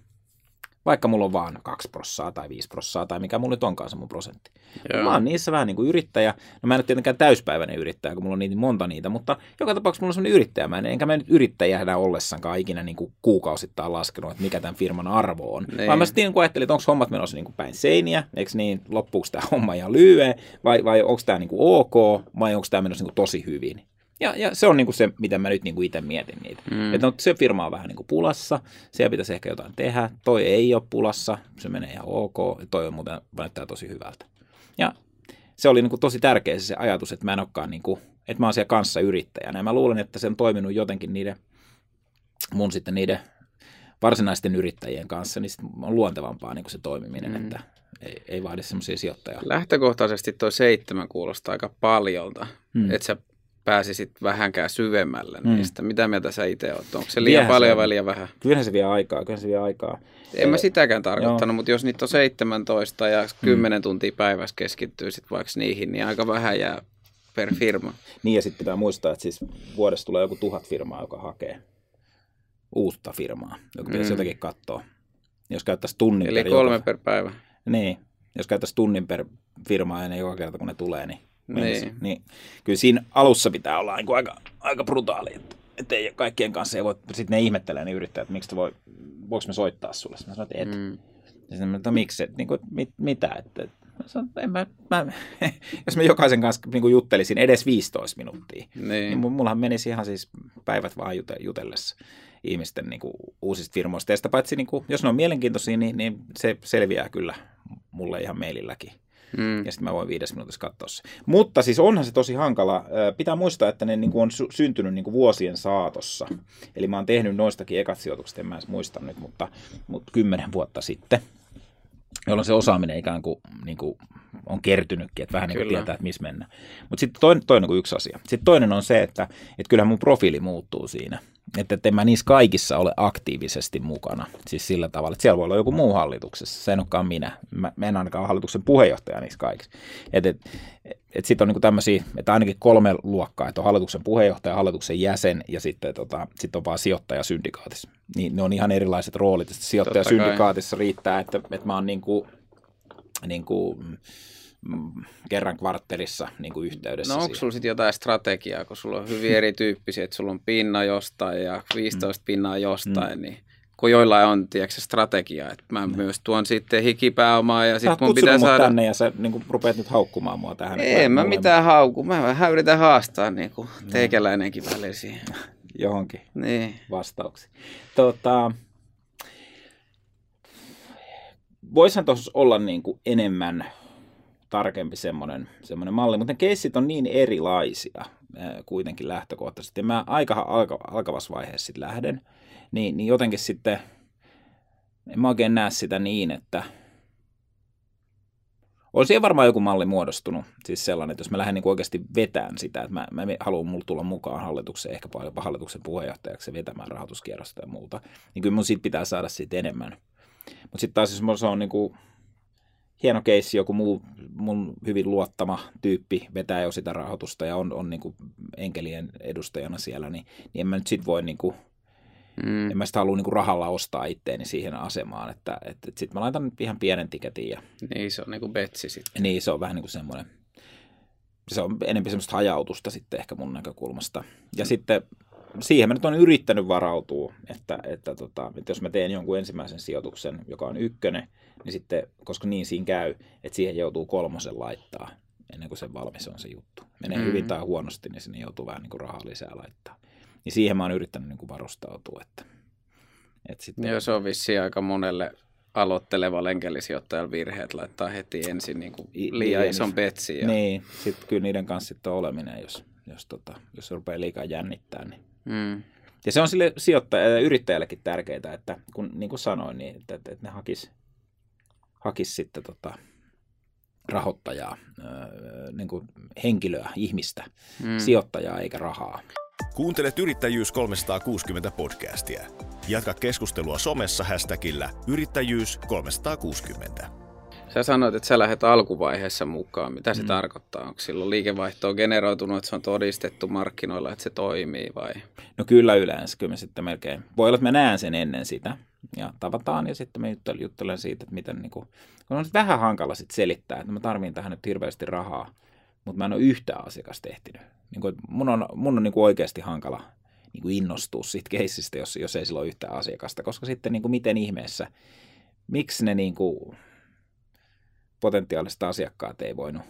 vaikka mulla on vaan 2 prossaa tai 5 prossaa tai mikä mulla nyt onkaan se mun prosentti. Joo. Mä oon niissä vähän niin kuin yrittäjä. No mä en ole tietenkään täyspäiväinen yrittäjä, kun mulla on niin monta niitä, mutta joka tapauksessa mulla on sellainen yrittäjä. Mä en, enkä mä nyt yrittäjänä ollessakaan ikinä niin kuin kuukausittain laskenut, että mikä tämän firman arvo on. Niin. Vaan mä sitten niin ajattelin, että onko hommat menossa niin kuin päin seiniä, eikö niin, loppuuko tämä homma ihan lyhyen, vai, vai onko tämä niin kuin ok, vai onko tämä menossa niin kuin tosi hyvin. Ja, ja se on niin kuin se, mitä mä nyt niin kuin itse mietin niitä. Mm. Että no, se firma on vähän niin kuin pulassa, siellä pitäisi ehkä jotain tehdä, toi ei ole pulassa, se menee ihan ok, ja toi on muuten näyttää tosi hyvältä. Ja se oli niin kuin tosi tärkeä se ajatus, että mä en olekaan niin kuin, että mä oon siellä kanssa yrittäjänä. Ja mä luulen, että se on toiminut jotenkin niiden, mun sitten niiden varsinaisten yrittäjien kanssa, niin on luontevampaa niin kuin se toimiminen, mm. että ei, ei vaadi semmoisia sijoittajia. Lähtökohtaisesti tuo seitsemän kuulostaa aika paljolta, mm. että sä pääsisit vähänkään syvemmälle mm. niistä. Mitä mieltä sä itse oot? Onko se liian Viehän paljon vai liian vähän? Kyllähän se vie aikaa, kyllähän se vie aikaa. En mä sitäkään tarkoittanut, Joo. mutta jos niitä on 17 ja 10 mm. tuntia päivässä keskittyy sit vaikka niihin, niin aika vähän jää per firma. Niin ja sitten pitää muistaa, että siis vuodessa tulee joku tuhat firmaa, joka hakee uutta firmaa, joka pitäisi mm. jotenkin katsoa. Jos käyttäisi tunnin Eli per kolme joka... per päivä. Niin, jos käyttäisi tunnin per firma ja joka kerta kun ne tulee, niin niin. niin. Kyllä siinä alussa pitää olla niin kuin aika, aika brutaali, että, että ei kaikkien kanssa ei voi, sitten ne ihmettelee ne yrittäjät, että miksi voi, voiko me soittaa sulle? Mä sanoin, että et. Mm. Ja sitten että miksi, että, niin kuin, mit, mitä, että, Mä sanoin, että en mä, mä, jos mä jokaisen kanssa niin kuin juttelisin edes 15 minuuttia, niin, niin mullahan menisi ihan siis päivät vaan jute, jutellessa ihmisten niin kuin, uusista firmoista. Ja sitä paitsi, niin kuin, jos ne on mielenkiintoisia, niin, niin se selviää kyllä mulle ihan maililläkin. Mm. Ja sitten mä voin viides minuutissa katsoa se. Mutta siis onhan se tosi hankala. Pitää muistaa, että ne niin kuin on syntynyt niin kuin vuosien saatossa. Eli mä oon tehnyt noistakin ekat sijoitukset, en mä edes muista nyt, mutta, mutta kymmenen vuotta sitten jolloin se osaaminen ikään kuin, niin kuin on kertynytkin, että vähän niin kuin tietää, että missä mennään. Mutta sitten toinen, toinen kuin yksi asia. Sitten toinen on se, että, että kyllähän mun profiili muuttuu siinä. Että, en mä niissä kaikissa ole aktiivisesti mukana. Siis sillä tavalla, että siellä voi olla joku muu hallituksessa. Se en olekaan minä. Mä, mä en ainakaan ole hallituksen puheenjohtaja niissä kaikissa. Että et, et sitten on niinku tämmöisiä, että ainakin kolme luokkaa, että on hallituksen puheenjohtaja, hallituksen jäsen ja sitten tota, sit on vaan sijoittaja syndikaatissa. Niin ne on ihan erilaiset roolit. Sijoittaja syndikaatissa riittää, että, että mä oon niinku, niinku, kerran kvartterissa niin kuin yhteydessä. No onko sulla sitten jotain strategiaa, kun sulla on hyvin erityyppisiä, että sulla on pinna jostain ja 15 mm. pinnaa jostain, mm. niin kun joillain on tiedätkö, strategia, että mä mm. myös tuon sitten hikipääomaa ja sitten mun pitää saada... tänne ja sä niin kuin, rupeat nyt haukkumaan mua tähän. En mä mitään haukku, mä vähän yritän haastaa niin kuin mm. teikäläinenkin välillä siihen. Johonkin niin. vastauksi. Tota, voisihan tuossa olla niin kuin enemmän tarkempi semmoinen, semmoinen malli, mutta ne keissit on niin erilaisia kuitenkin lähtökohtaisesti. Ja mä aika alka, alkavassa vaiheessa sitten lähden, niin, niin jotenkin sitten en mä oikein näe sitä niin, että on siihen varmaan joku malli muodostunut, siis sellainen, että jos mä lähden niin oikeasti vetään sitä, että mä, mä haluan mulla tulla mukaan hallitukseen, ehkä jopa hallituksen puheenjohtajaksi vetämään rahoituskierrosta ja muuta, niin kyllä mun siitä pitää saada siitä enemmän. Mutta sitten taas jos se on niin kuin hieno keissi, joku muu mun hyvin luottama tyyppi vetää jo sitä rahoitusta ja on, on niin kuin enkelien edustajana siellä, niin, niin en mä nyt sit voi niin kuin Mm. En mä sitä halua niin kuin rahalla ostaa itteeni siihen asemaan, että, että, että sitten mä laitan ihan pienen tiketin. Ja, niin, se on niin kuin betsi sitten. Niin, se on vähän niin kuin semmoinen, se on enemmän semmoista hajautusta sitten ehkä mun näkökulmasta. Ja mm. sitten siihen mä nyt on yrittänyt varautua, että, että, tota, että jos mä teen jonkun ensimmäisen sijoituksen, joka on ykkönen, niin sitten, koska niin siinä käy, että siihen joutuu kolmosen laittaa ennen kuin se valmis on se juttu. Menee mm-hmm. hyvin tai huonosti, niin sinne joutuu vähän niin kuin rahaa lisää laittaa. Niin siihen mä oon yrittänyt niin kuin varustautua. Että, että sitten... Joo, se on vissiin aika monelle aloitteleva enkelisijoittajalle virheet laittaa heti ensin niin kuin liian niin, ison petsin. Ja... Niin, sitten kyllä niiden kanssa sitten on oleminen, jos, jos, tota, jos se rupeaa liikaa jännittää. Niin. Mm. Ja se on sille sijoittajalle yrittäjällekin tärkeää, että kun niin kuin sanoin, niin että, että, että ne hakis, hakis sitten tota, rahoittajaa, niin kuin henkilöä, ihmistä, mm. sijoittajaa eikä rahaa. Kuuntelet Yrittäjyys 360 podcastia. Jatka keskustelua somessa hashtagillä Yrittäjyys 360. Sä sanoit, että sä lähdet alkuvaiheessa mukaan. Mitä se mm. tarkoittaa? Onko silloin liikevaihtoa generoitunut, että se on todistettu markkinoilla, että se toimii vai? No kyllä yleensä, kyllä me sitten melkein. Voi olla, että mä näen sen ennen sitä ja tavataan ja sitten me juttelen siitä, että miten niin kuin, kun on vähän hankala sitten selittää, että mä tarviin tähän nyt hirveästi rahaa, mutta mä en ole yhtään asiakasta tehtynyt. Niin kuin, mun on, mun on niin kuin oikeasti hankala niin kuin innostua siitä keissistä, jos, jos ei sillä ole yhtään asiakasta, koska sitten niin kuin miten ihmeessä, miksi ne niin kuin, potentiaaliset asiakkaat ei voinut,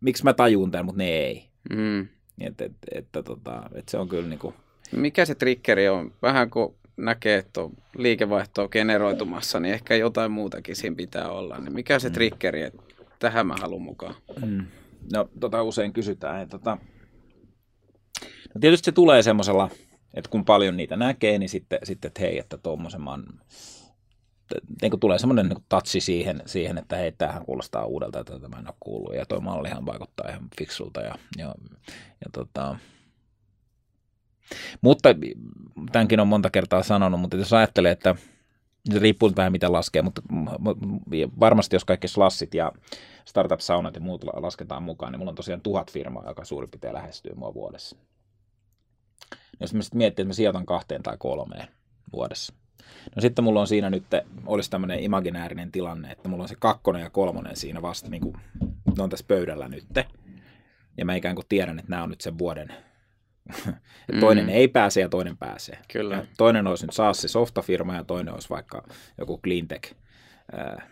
miksi mä tajun tämän, mutta ne ei. Mm. Että et, et, et, tota, et se on kyllä niin kuin... Mikä se triggeri on? Vähän kuin näkee, että on liikevaihtoa generoitumassa, niin ehkä jotain muutakin siinä pitää olla. Niin mikä se mm. triggeri, että tähän mä haluan mukaan? Mm. No, tota usein kysytään. Että, tota... no, tietysti se tulee semmoisella, että kun paljon niitä näkee, niin sitten, sitten että hei, että tuommoisen mä oon niin kuin tulee semmoinen niin tatsi siihen, siihen, että hei, tämähän kuulostaa uudelta, että tämä en ole kuullut, ja tuo mallihan vaikuttaa ihan fiksulta, ja, ja, ja tota, mutta tämänkin on monta kertaa sanonut, mutta jos ajattelee, että se riippuu vähän mitä laskee, mutta varmasti jos kaikki slassit ja startup-saunat ja muut lasketaan mukaan, niin mulla on tosiaan tuhat firmaa, joka suurin piirtein lähestyy mua vuodessa. Jos mä sitten miettii, että mä sijoitan kahteen tai kolmeen vuodessa. No sitten mulla on siinä nyt, olisi tämmöinen imaginäärinen tilanne, että mulla on se kakkonen ja kolmonen siinä vasta, niin kuin, ne on tässä pöydällä nyt. Ja mä ikään kuin tiedän, että nämä on nyt sen vuoden mm. toinen ei pääse ja toinen pääsee. Kyllä. Ja toinen olisi nyt SaaS softafirma ja toinen olisi vaikka joku cleantech, äh,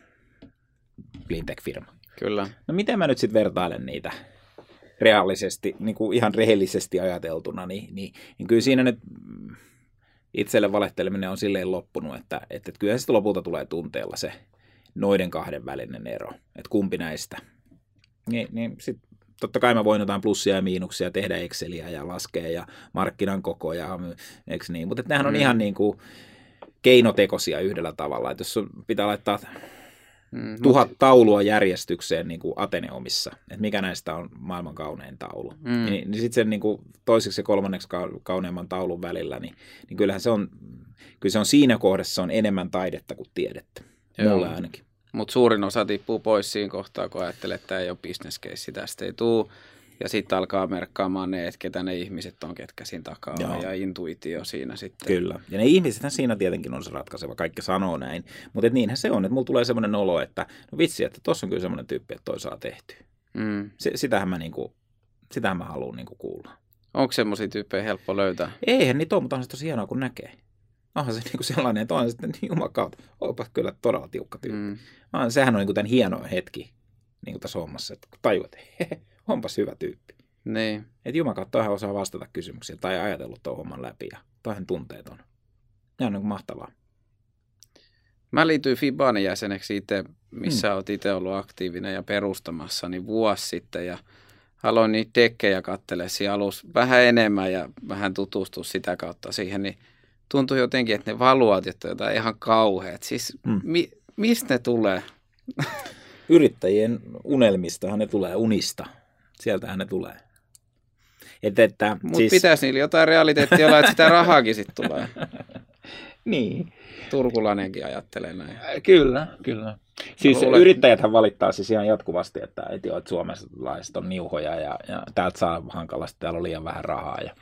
cleantech-firma. Kyllä. No miten mä nyt sitten vertailen niitä reaalisesti, niin kuin ihan rehellisesti ajateltuna, niin, niin, niin kyllä siinä nyt itselle valehteleminen on silleen loppunut, että, että, että kyllä sitten lopulta tulee tunteella se noiden kahden välinen ero, että kumpi näistä. Niin, niin sitten totta kai mä voin jotain plussia ja miinuksia tehdä Exceliä ja laskea ja markkinan kokoja, eikö niin? Mutta nehän on mm. ihan niin kuin keinotekoisia yhdellä tavalla. Että jos pitää laittaa mm, tuhat mutta... taulua järjestykseen niin kuin Ateneumissa, että mikä näistä on maailman kaunein taulu, mm. niin, niin sitten sen niin kuin toiseksi ja kolmanneksi kauneimman taulun välillä, niin, niin kyllähän se on, kyllä se on siinä kohdassa on enemmän taidetta kuin tiedettä. Joo. Mulle ainakin. Mutta suurin osa tippuu pois siinä kohtaa, kun ajattelee, että tämä ei ole business case, tästä ei tule. Ja sitten alkaa merkkaamaan ne, että ketä ne ihmiset on, ketkä siinä takaa on, ja intuitio siinä sitten. Kyllä. Ja ne ihmiset siinä tietenkin on se ratkaiseva, kaikki sanoo näin. Mutta niinhän se on, että mulla tulee semmoinen olo, että no vitsi, että tuossa on kyllä semmoinen tyyppi, että toi saa tehtyä. Mm. S- sitähän mä, niinku, sitähän mä haluan niinku kuulla. Onko semmoisia tyyppejä helppo löytää? Eihän niitä ole, mutta on se tosi hienoa, kun näkee onhan se niinku sellainen, että on sitten niin jumakautta, onpa kyllä todella tiukka tyyppi. Mm. Sehän on niinku tämän hieno hetki niin kuin tässä hommassa, että tajuat, että onpas hyvä tyyppi. Niin. Että jumakautta hän osaa vastata kysymyksiä tai ajatellut tuon homman läpi ja toihan tunteeton. Ne on niin mahtavaa. Mä liityin Fibanin jäseneksi itse, missä hmm. olet itse ollut aktiivinen ja perustamassa, niin vuosi sitten ja aloin niitä tekkejä katsella siinä alussa vähän enemmän ja vähän tutustua sitä kautta siihen, niin tuntui jotenkin, että ne valuat että jotain ihan kauheat. Siis mm. mi, mistä ne tulee? Yrittäjien unelmistahan ne tulee, unista. Sieltähän ne tulee. Että, että, Mutta siis... pitäisi niillä jotain realiteettia olla, että sitä rahaakin sitten tulee. niin. Turkulainenkin ajattelee näin. Kyllä, kyllä. Siis luulen... yrittäjäthän valittaa siis ihan jatkuvasti, että, että, jo, että suomalaiset on niuhoja ja, ja täältä saa hankalasti, täällä on liian vähän rahaa ja,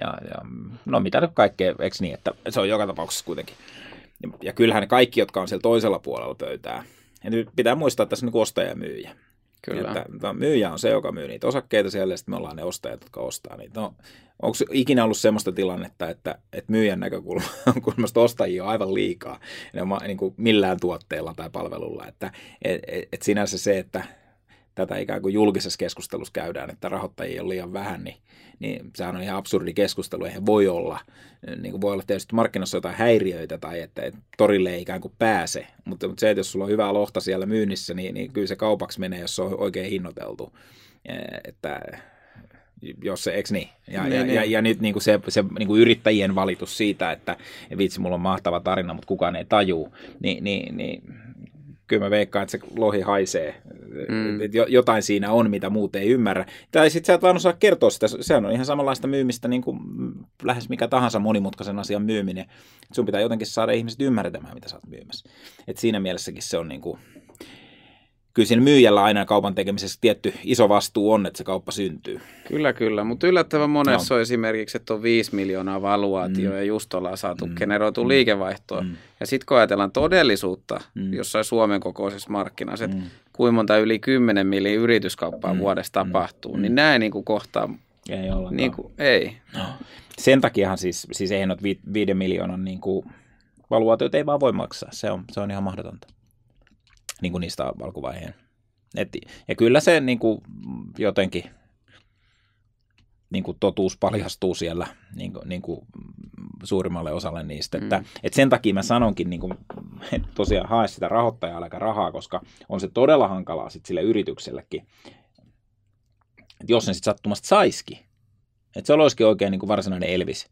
ja, ja no mitä nyt kaikkea, eikö niin, että se on joka tapauksessa kuitenkin. Ja, ja kyllähän ne kaikki, jotka on siellä toisella puolella pöytää, ja nyt pitää muistaa, että tässä on niin ostaja ja myyjä. Kyllä. Että, myyjä on se, joka myy niitä osakkeita siellä, ja sitten me ollaan ne ostajat, jotka ostaa niitä. No, onko ikinä ollut sellaista tilannetta, että, että myyjän näkökulmasta ostajia on aivan liikaa niin kuin millään tuotteella tai palvelulla. Että et, et, et sinänsä se, että tätä ikään kuin julkisessa keskustelussa käydään, että rahoittajia on liian vähän, niin, niin sehän on ihan absurdi keskustelu. Eihän voi olla, niin kuin voi olla tietysti markkinassa jotain häiriöitä tai että, että torille ei ikään kuin pääse, mutta, mutta se, että jos sulla on hyvää lohta siellä myynnissä, niin, niin kyllä se kaupaksi menee, jos se on oikein hinnoiteltu. Että jos se, eikö niin? Ja, niin, ja, niin. ja, ja nyt niin kuin se, se niin kuin yrittäjien valitus siitä, että vitsi, mulla on mahtava tarina, mutta kukaan ei tajuu, niin, niin, niin kyllä mä veikkaan, että se lohi haisee. Mm. Et jotain siinä on, mitä muut ei ymmärrä. Tai sitten sä et vaan osaa kertoa sitä. Se on ihan samanlaista myymistä niin kuin lähes mikä tahansa monimutkaisen asian myyminen. Sun pitää jotenkin saada ihmiset ymmärtämään, mitä sä oot myymässä. Et siinä mielessäkin se on niin kuin, kyllä siinä myyjällä aina kaupan tekemisessä tietty iso vastuu on, että se kauppa syntyy. Kyllä, kyllä. Mutta yllättävän monessa no. on esimerkiksi, että on 5 miljoonaa valuaatio mm. ja just ollaan saatu mm. generoitu mm. liikevaihtoa. Mm. Ja sitten kun ajatellaan todellisuutta mm. jossain Suomen kokoisessa markkinassa, että mm. kuinka monta yli 10 milli yrityskauppaa mm. vuodessa mm. tapahtuu, mm. niin näin niin kuin kohtaa. Ei ollenkaan. Niin kuin, ei. No. Sen takiahan siis, siis eihän ole vi- viiden miljoonan niin kuin, valuaatiot ei vaan voi maksaa. Se on, se on ihan mahdotonta niin kuin niistä alkuvaiheen. Et, ja kyllä se niin kuin, jotenkin niin kuin totuus paljastuu siellä niin kuin, niin kuin suurimmalle osalle niistä. Mm. Että, et sen takia mä sanonkin, niin kuin, että tosiaan hae sitä rahoittajaa aika rahaa, koska on se todella hankalaa sit sille yrityksellekin, että jos ne sitten sattumasta saisikin. Että se olisikin oikein niin kuin varsinainen Elvis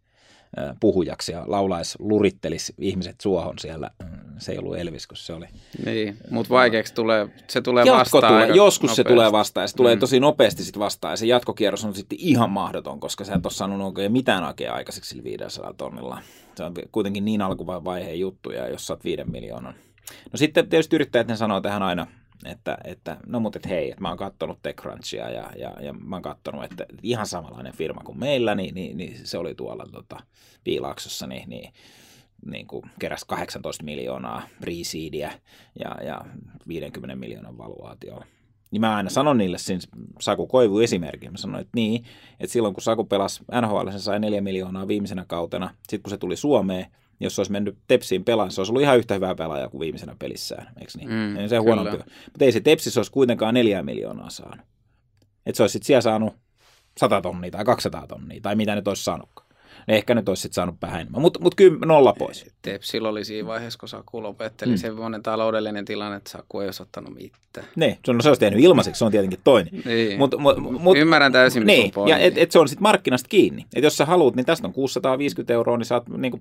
puhujaksi ja laulaisi, lurittelisi ihmiset suohon siellä. Se ei ollut Elvis, kun se oli. Niin, mutta vaikeaksi tulee, se tulee vastaan. Tulee, joskus nopeasti. se tulee vastaan ja se tulee mm. tosi nopeasti sitten vastaan ja se jatkokierros on sitten ihan mahdoton, koska sä et ole saanut oikein mitään oikein aikaiseksi sillä 500 tonnilla. Se on kuitenkin niin alkuvaiheen juttuja, jos saat viiden miljoonan. No sitten tietysti yrittäjät ne sanoo tähän aina että, että no mutta et hei, että mä oon katsonut TechCrunchia ja, ja, ja mä oon katsonut, että ihan samanlainen firma kuin meillä, niin, niin, niin se oli tuolla tota, Piilaaksossa, niin, niin, niin kuin keräsi 18 miljoonaa pre-seedia ja, ja 50 miljoonan valuaatioa. Niin mä aina sanon niille siinä Saku Koivu esimerkin. Mä sanoin, että niin, että silloin kun Saku pelasi NHL, se sai 4 miljoonaa viimeisenä kautena. Sitten kun se tuli Suomeen, jos se olisi mennyt Tepsiin pelaan, se olisi ollut ihan yhtä hyvää pelaajaa kuin viimeisenä pelissään, eikö niin? Mm, ei se huonompi. Mutta ei se Tepsissä olisi kuitenkaan neljää miljoonaa saanut. Että se olisi sitten siellä saanut 100 tonnia tai 200 tonnia tai mitä ne olisi saanutkaan ne ehkä nyt olisi sitten saanut vähän enemmän. Mutta mut kyllä nolla pois. Tepsillä oli siinä vaiheessa, kun Saku lopetteli mm. semmoinen taloudellinen tilanne, että Saku ei olisi ottanut mitään. Niin, se on, se olisi tehnyt ilmaiseksi, se on tietenkin toinen. Niin. Mut, mut, mut, Ymmärrän täysin, niin, ja et, et se on sitten markkinasta kiinni. Et jos sä haluat, niin tästä on 650 euroa, niin sä oot niin kuin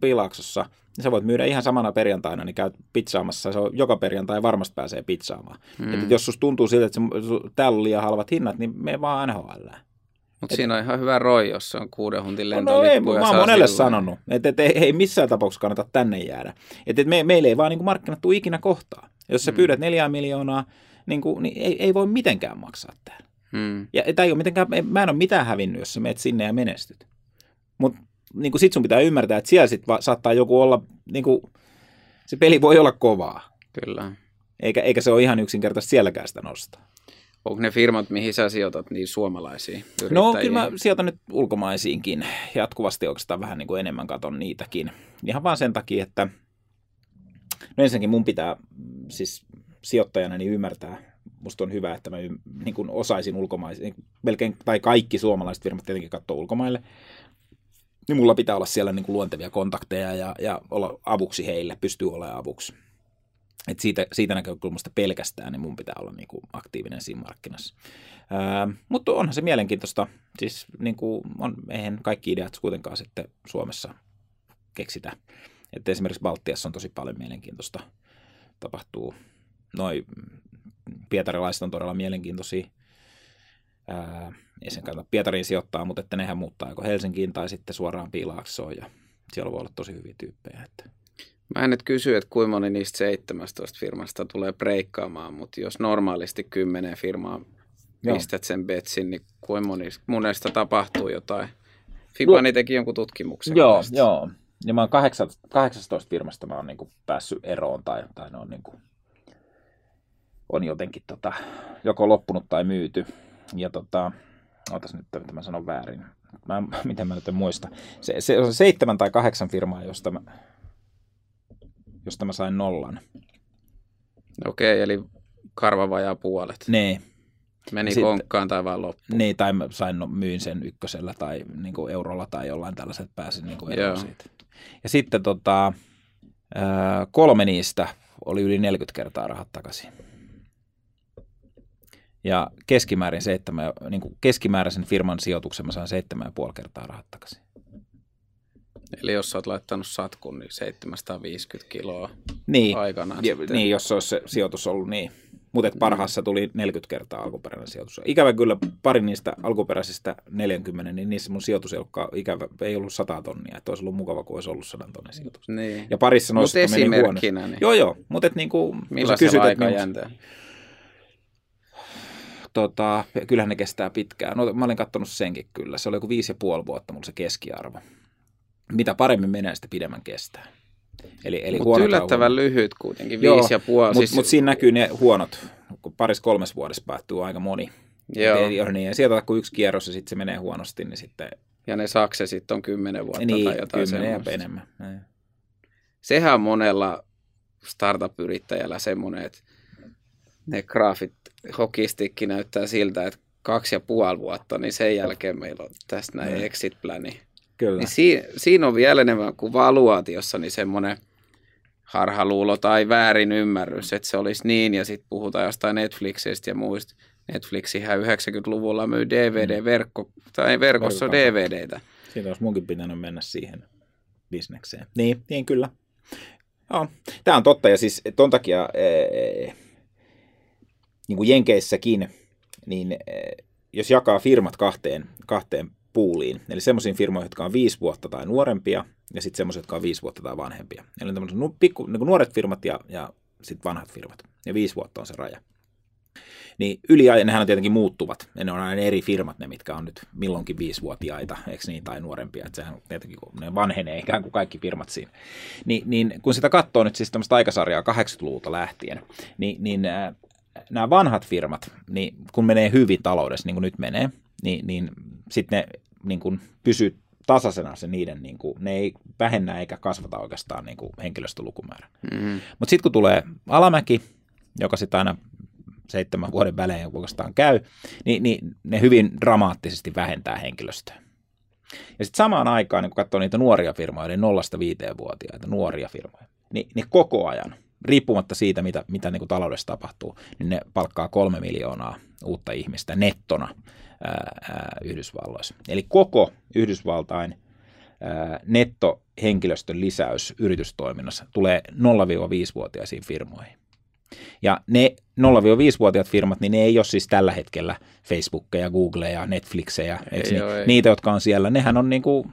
niin sä voit myydä ihan samana perjantaina, niin käyt pizzaamassa, se on joka perjantai varmasti pääsee pizzaamaan. Mm. Et, et jos susta tuntuu siltä, että se, täällä on liian halvat hinnat, niin me vaan NHL. Mutta siinä on ihan hyvä roi, jos se on kuuden huntin lentolippu. No, no ei, mä oon monelle silloin. sanonut, että et, ei, ei missään tapauksessa kannata tänne jäädä. Että et me, meille ei vaan niin markkinat tule ikinä kohtaa. Jos sä mm. pyydät neljää miljoonaa, niin, kuin, niin ei, ei voi mitenkään maksaa täällä. Mm. Ja ei ole mitenkään, mä en ole mitään hävinnyt, jos sä menet sinne ja menestyt. Mutta niin sit sun pitää ymmärtää, että siellä sit va- saattaa joku olla, niin kuin, se peli voi olla kovaa. Kyllä. Eikä, eikä se ole ihan yksinkertaisesti sielläkään sitä nostaa. Onko ne firmat, mihin sä sijoitat, niin suomalaisia yrittäjiä? No kyllä mä sijoitan nyt ulkomaisiinkin. Jatkuvasti oikeastaan vähän niin kuin enemmän katon niitäkin. Ihan vaan sen takia, että no ensinnäkin mun pitää siis sijoittajana niin ymmärtää, musta on hyvä, että mä niin kuin osaisin ulkomaisia, melkein, tai kaikki suomalaiset firmat tietenkin katsoo ulkomaille, niin mulla pitää olla siellä niin kuin luontevia kontakteja ja, ja olla avuksi heille, pystyy olemaan avuksi. Et siitä, siitä näkökulmasta pelkästään niin mun pitää olla niin kuin aktiivinen siinä markkinassa. Ää, mutta onhan se mielenkiintoista. Siis niin kuin on, eihän kaikki ideat kuitenkaan sitten Suomessa keksitä. Et esimerkiksi Baltiassa on tosi paljon mielenkiintoista. Tapahtuu. Noi pietarilaiset on todella mielenkiintoisia. Ää, ei sen kannata Pietariin sijoittaa, mutta että nehän muuttaa joko Helsinkiin tai sitten suoraan Piilaaksoon ja siellä voi olla tosi hyviä tyyppejä. Että Mä en nyt kysy, että kuinka moni niistä 17 firmasta tulee breikkaamaan, mutta jos normaalisti 10 firmaa Joo. pistät sen betsin, niin kuinka moni monesta tapahtuu jotain. Fibani Lu- teki jonkun tutkimuksen. Joo, tästä. joo. Ja mä oon 18 firmasta mä oon niin päässyt eroon tai, tai ne on, niin kuin, on jotenkin tota, joko loppunut tai myyty. Ja tota, ootas nyt, mitä mä sanon väärin. Mä, miten mä nyt en muista. Se, se on seitsemän tai kahdeksan firmaa, josta mä, josta mä sain nollan. Okei, eli karva vajaa puolet. Nee. Meni Sitten, konkkaan tai vaan loppu. Niin, tai mä sain, no, myin sen ykkösellä tai niin kuin eurolla tai jollain tällaiset pääsin niin kuin eroon siitä. Ja sitten tota, kolme niistä oli yli 40 kertaa rahat takaisin. Ja keskimäärin seitsemän, niin kuin keskimääräisen firman sijoituksen mä sain seitsemän ja puoli kertaa rahat takaisin. Eli jos sä oot laittanut satkun, niin 750 kiloa niin. aikana. Ja, niin, jos se olisi se sijoitus ollut niin. Mutta parhaassa tuli 40 kertaa alkuperäinen sijoitus. Ikävä kyllä pari niistä alkuperäisistä 40, niin niissä mun sijoitus ei, ollut, ikävä, ei ollut 100 tonnia. Että olisi ollut mukava, kun olisi ollut 100 tonnin sijoitus. Niin. Ja parissa noista meni huonosti. Niin. Joo, joo. Mutta et niinku, Millaisella aikajänteellä? Niin, tota, kyllähän ne kestää pitkään. No, mä olin katsonut senkin kyllä. Se oli joku viisi ja puoli vuotta mulla se keskiarvo. Mitä paremmin menee, sitä pidemmän kestää. Eli, eli Mutta yllättävän huono. lyhyt kuitenkin, viisi Joo, ja puoli. Mutta siis... mut siinä näkyy ne huonot, kun paris kolmes vuodessa päättyy aika moni. Joo. Ei, niin, ja sieltä kun yksi kierros ja sitten se menee huonosti, niin sitten... Ja ne saksesit on kymmenen vuotta niin, tai jotain kymmenen ja enemmän. Näin. Sehän on monella startup-yrittäjällä semmoinen, että ne graafit hokistikki näyttää siltä, että kaksi ja puoli vuotta, niin sen jälkeen meillä on tästä näin mm. Kyllä. Niin si- siinä on vielä enemmän kuin valuaatiossa niin semmoinen harhaluulo tai väärin ymmärrys, että se olisi niin, ja sitten puhutaan jostain Netflixistä ja muista. Netflixihän 90-luvulla myy DVD-verkko, tai verkossa. DVDtä. Siitä olisi munkin pitänyt mennä siihen bisnekseen. Niin, niin kyllä. Joo. Tämä on totta, ja siis ton takia ee, niin kuin Jenkeissäkin, niin ee, jos jakaa firmat kahteen, kahteen puuliin. Eli semmoisiin firmoihin, jotka on viisi vuotta tai nuorempia, ja sitten semmoisia, jotka on viisi vuotta tai vanhempia. Eli on tämmöiset pikku, niin nuoret firmat ja, ja sitten vanhat firmat. Ja viisi vuotta on se raja. Niin yliajan, nehän on tietenkin muuttuvat. Ja ne on aina eri firmat, ne mitkä on nyt milloinkin viisivuotiaita, eikö niin, tai nuorempia. Että sehän tietenkin, kun ne vanhenee ikään kuin kaikki firmat siinä. Ni, niin kun sitä katsoo nyt siis tämmöistä aikasarjaa 80-luvulta lähtien, niin, niin nämä vanhat firmat, niin kun menee hyvin taloudessa, niin kuin nyt menee, niin, niin sitten ne niin kuin pysyy tasaisena se niiden, niin kuin, ne ei vähennä eikä kasvata oikeastaan niin kuin henkilöstölukumäärä. Mm-hmm. Mutta sitten kun tulee alamäki, joka sitten aina seitsemän vuoden välein oikeastaan käy, niin, niin ne hyvin dramaattisesti vähentää henkilöstöä. Ja sitten samaan aikaan, niin kun katsoo niitä nuoria firmoja, eli nollasta viiteen vuotiaita nuoria firmoja, niin, niin koko ajan, riippumatta siitä, mitä, mitä niin kuin taloudessa tapahtuu, niin ne palkkaa kolme miljoonaa uutta ihmistä nettona ää, Yhdysvalloissa. Eli koko Yhdysvaltain ää, nettohenkilöstön lisäys yritystoiminnassa tulee 0-5-vuotiaisiin firmoihin. Ja ne 0-5-vuotiaat firmat, niin ne ei ole siis tällä hetkellä Facebookeja, Googleja, Netflixejä, ei, niin? joo, ei. niitä, jotka on siellä. Nehän on niin kuin 15-20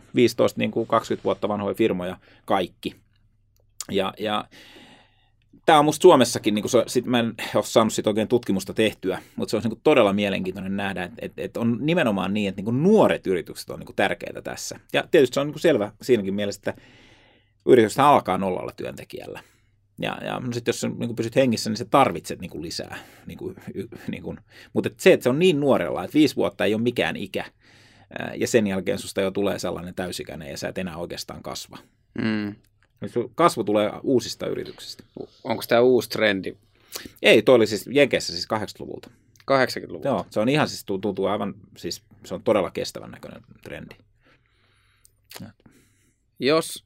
niin kuin vuotta vanhoja firmoja kaikki. Ja, ja tämä on musta Suomessakin, niin se, sit mä en ole saanut sit oikein tutkimusta tehtyä, mutta se on niin todella mielenkiintoinen nähdä, että, että, että on nimenomaan niin, että niin nuoret yritykset on niin tärkeitä tässä. Ja tietysti se on niin selvä siinäkin mielessä, että yritykset alkaa nollalla työntekijällä. Ja, ja no sitten jos niin pysyt hengissä, niin sä tarvitset niin lisää. Niin kuin, niin kuin. Mutta se, että se on niin nuorella, että viisi vuotta ei ole mikään ikä, ja sen jälkeen susta jo tulee sellainen täysikäinen ja sä et enää oikeastaan kasva. Mm. Kasvu tulee uusista yrityksistä. Onko tämä uusi trendi? Ei, tuo oli siis Jenkeissä siis 80-luvulta. 80-luvulta? Joo, se on ihan siis tuntuu aivan, siis se on todella kestävän näköinen trendi. Jos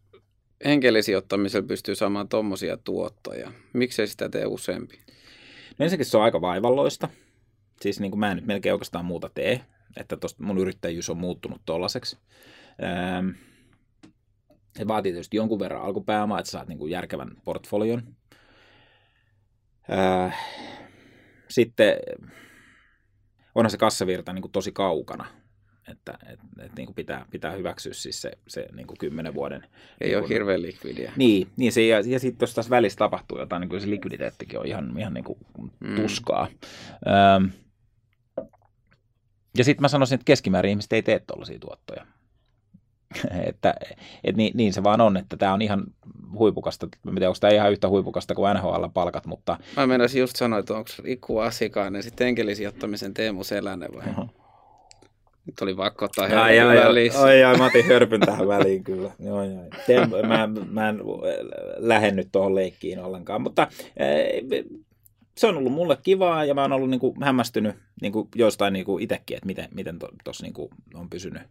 henkelisijoittamisella pystyy saamaan tuommoisia tuottoja, miksei sitä tee useampi? No ensinnäkin se on aika vaivalloista. Siis niin kuin mä en nyt melkein oikeastaan muuta tee, että tosta mun yrittäjyys on muuttunut tollaiseksi. Ähm, se vaatii tietysti jonkun verran alkupääomaa, että saat niin kuin järkevän portfolion. Äh, sitten onhan se kassavirta niin kuin tosi kaukana että et, et, niin kuin pitää, pitää hyväksyä siis se, se niin kuin kymmenen vuoden. Ei niin ole hirveän likvidiä. Niin, niin se, ja, ja sitten jos tässä välissä tapahtuu jotain, niin kuin se likviditeettikin on ihan, ihan niin kuin mm. tuskaa. Öm, ja sitten mä sanoisin, että keskimäärin ihmiset ei tee tuollaisia tuottoja. että, et niin, niin, se vaan on, että tämä on ihan huipukasta. Mä tiedän, onko tämä ihan yhtä huipukasta kuin NHL-palkat, mutta... Mä menisin just sanoa, että onko Riku Asikainen sitten enkelisijoittamisen Teemu Selänne vai? Uh-huh. Nyt oli vakko ottaa ai, ai, välissä. Ai, ai, mä otin hörpyn tähän väliin kyllä. Joo, joo. Teem, mä, mä en lähde nyt tuohon leikkiin ollenkaan, mutta se on ollut mulle kivaa ja mä oon ollut niin kuin hämmästynyt niin kuin jostain niin kuin itsekin, että miten, miten tuossa niin on pysynyt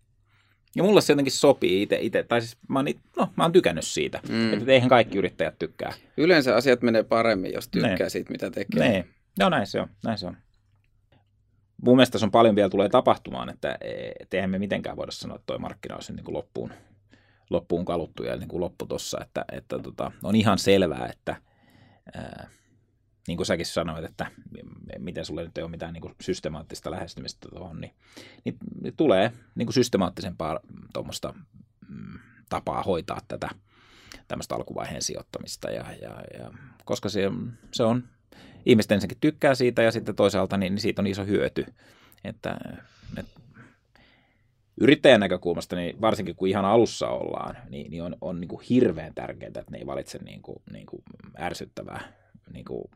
ja mulle se jotenkin sopii itse, ite, tai siis mä oon, no, mä oon tykännyt siitä, mm. että eihän kaikki yrittäjät tykkää. Yleensä asiat menee paremmin, jos tykkää ne. siitä, mitä tekee. Ne. No näin se on, näin se on. Mun mielestä se on paljon vielä tulee tapahtumaan, että et eihän me mitenkään voida sanoa, että toi markkina olisi niin kuin loppuun, loppuun kaluttu ja niin kuin loppu tossa, että, että tota, on ihan selvää, että ää, niin kuin säkin sanoit, että miten sulle nyt ei ole mitään niin kuin systemaattista lähestymistä tuohon, niin, niin, niin tulee niin kuin systemaattisempaa tuommoista mm, tapaa hoitaa tätä tämmöistä alkuvaiheen sijoittamista. Ja, ja, ja, koska se, se on, ihmiset ensinnäkin tykkää siitä ja sitten toisaalta niin, niin siitä on iso hyöty. Että, että yrittäjän näkökulmasta, niin varsinkin kun ihan alussa ollaan, niin, niin on, on niin kuin hirveän tärkeää, että ne ei valitse niin kuin, niin kuin ärsyttävää niin kuin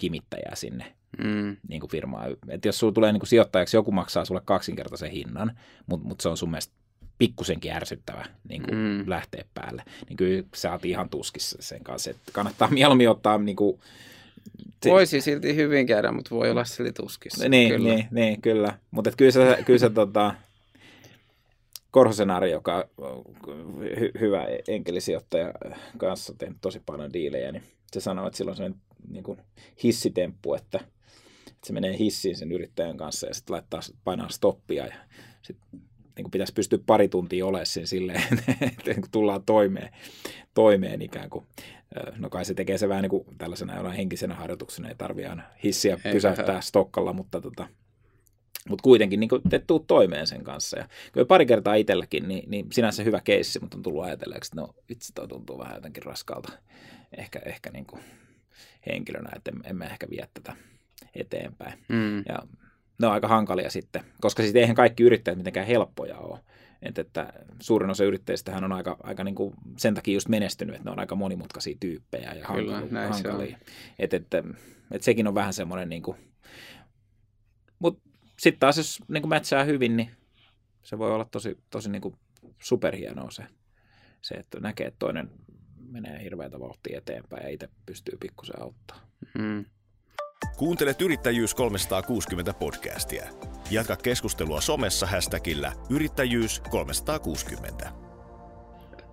kimittäjää sinne mm. niin kuin firmaan. Et jos sulla tulee niin kuin sijoittajaksi, joku maksaa sulle kaksinkertaisen hinnan, mutta mut se on sun mielestä pikkusenkin ärsyttävä niin kuin mm. lähteä päälle, niin kyllä sä oot ihan tuskissa sen kanssa, että kannattaa mieluummin ottaa niin kuin, se... Voisi silti hyvin käydä, mutta voi olla silti tuskissa. Niin, kyllä. niin, niin kyllä. Mutta kyllä se, kyllä se tota, Korhosenaari, joka on hy- hyvä enkelisijoittaja kanssa tehnyt tosi paljon diilejä, niin se sanoo, että silloin se niin kuin hissitemppu, että, että se menee hissiin sen yrittäjän kanssa ja sitten laittaa painaa stoppia ja sitten niin kuin pitäisi pystyä pari tuntia olemaan sen silleen, että tullaan toimeen, toimeen ikään kuin. No kai se tekee se vähän niin kuin tällaisena jonain henkisenä harjoituksena, ei tarvitse aina hissiä pysäyttää stokkalla, mutta tota, mutta kuitenkin niin te tuu toimeen sen kanssa. Ja kyllä pari kertaa itselläkin, niin, niin sinänsä hyvä keissi, mutta on tullut ajatelleeksi, että no itse toi tuntuu vähän jotenkin raskalta ehkä, ehkä niin kuin henkilönä, että emme ehkä vie tätä eteenpäin. Mm. Ja ne on aika hankalia sitten, koska sitten eihän kaikki yrittäjät mitenkään helppoja ole. Että, että suurin osa yrittäjistä on aika, aika niin kuin sen takia just menestynyt, että ne on aika monimutkaisia tyyppejä ja Kyllä, hankalia. hankalia. Että, että, että, sekin on vähän semmoinen, niin kuin, mutta sitten taas jos niin kuin mätsää hyvin, niin se voi olla tosi, tosi niin kuin superhienoa se, se, että näkee, että toinen menee hirveätä vauhtia eteenpäin ja itse pystyy pikkusen auttaa. Mm. Kuuntelet Yrittäjyys 360 podcastia. Jatka keskustelua somessa hashtagillä Yrittäjyys 360.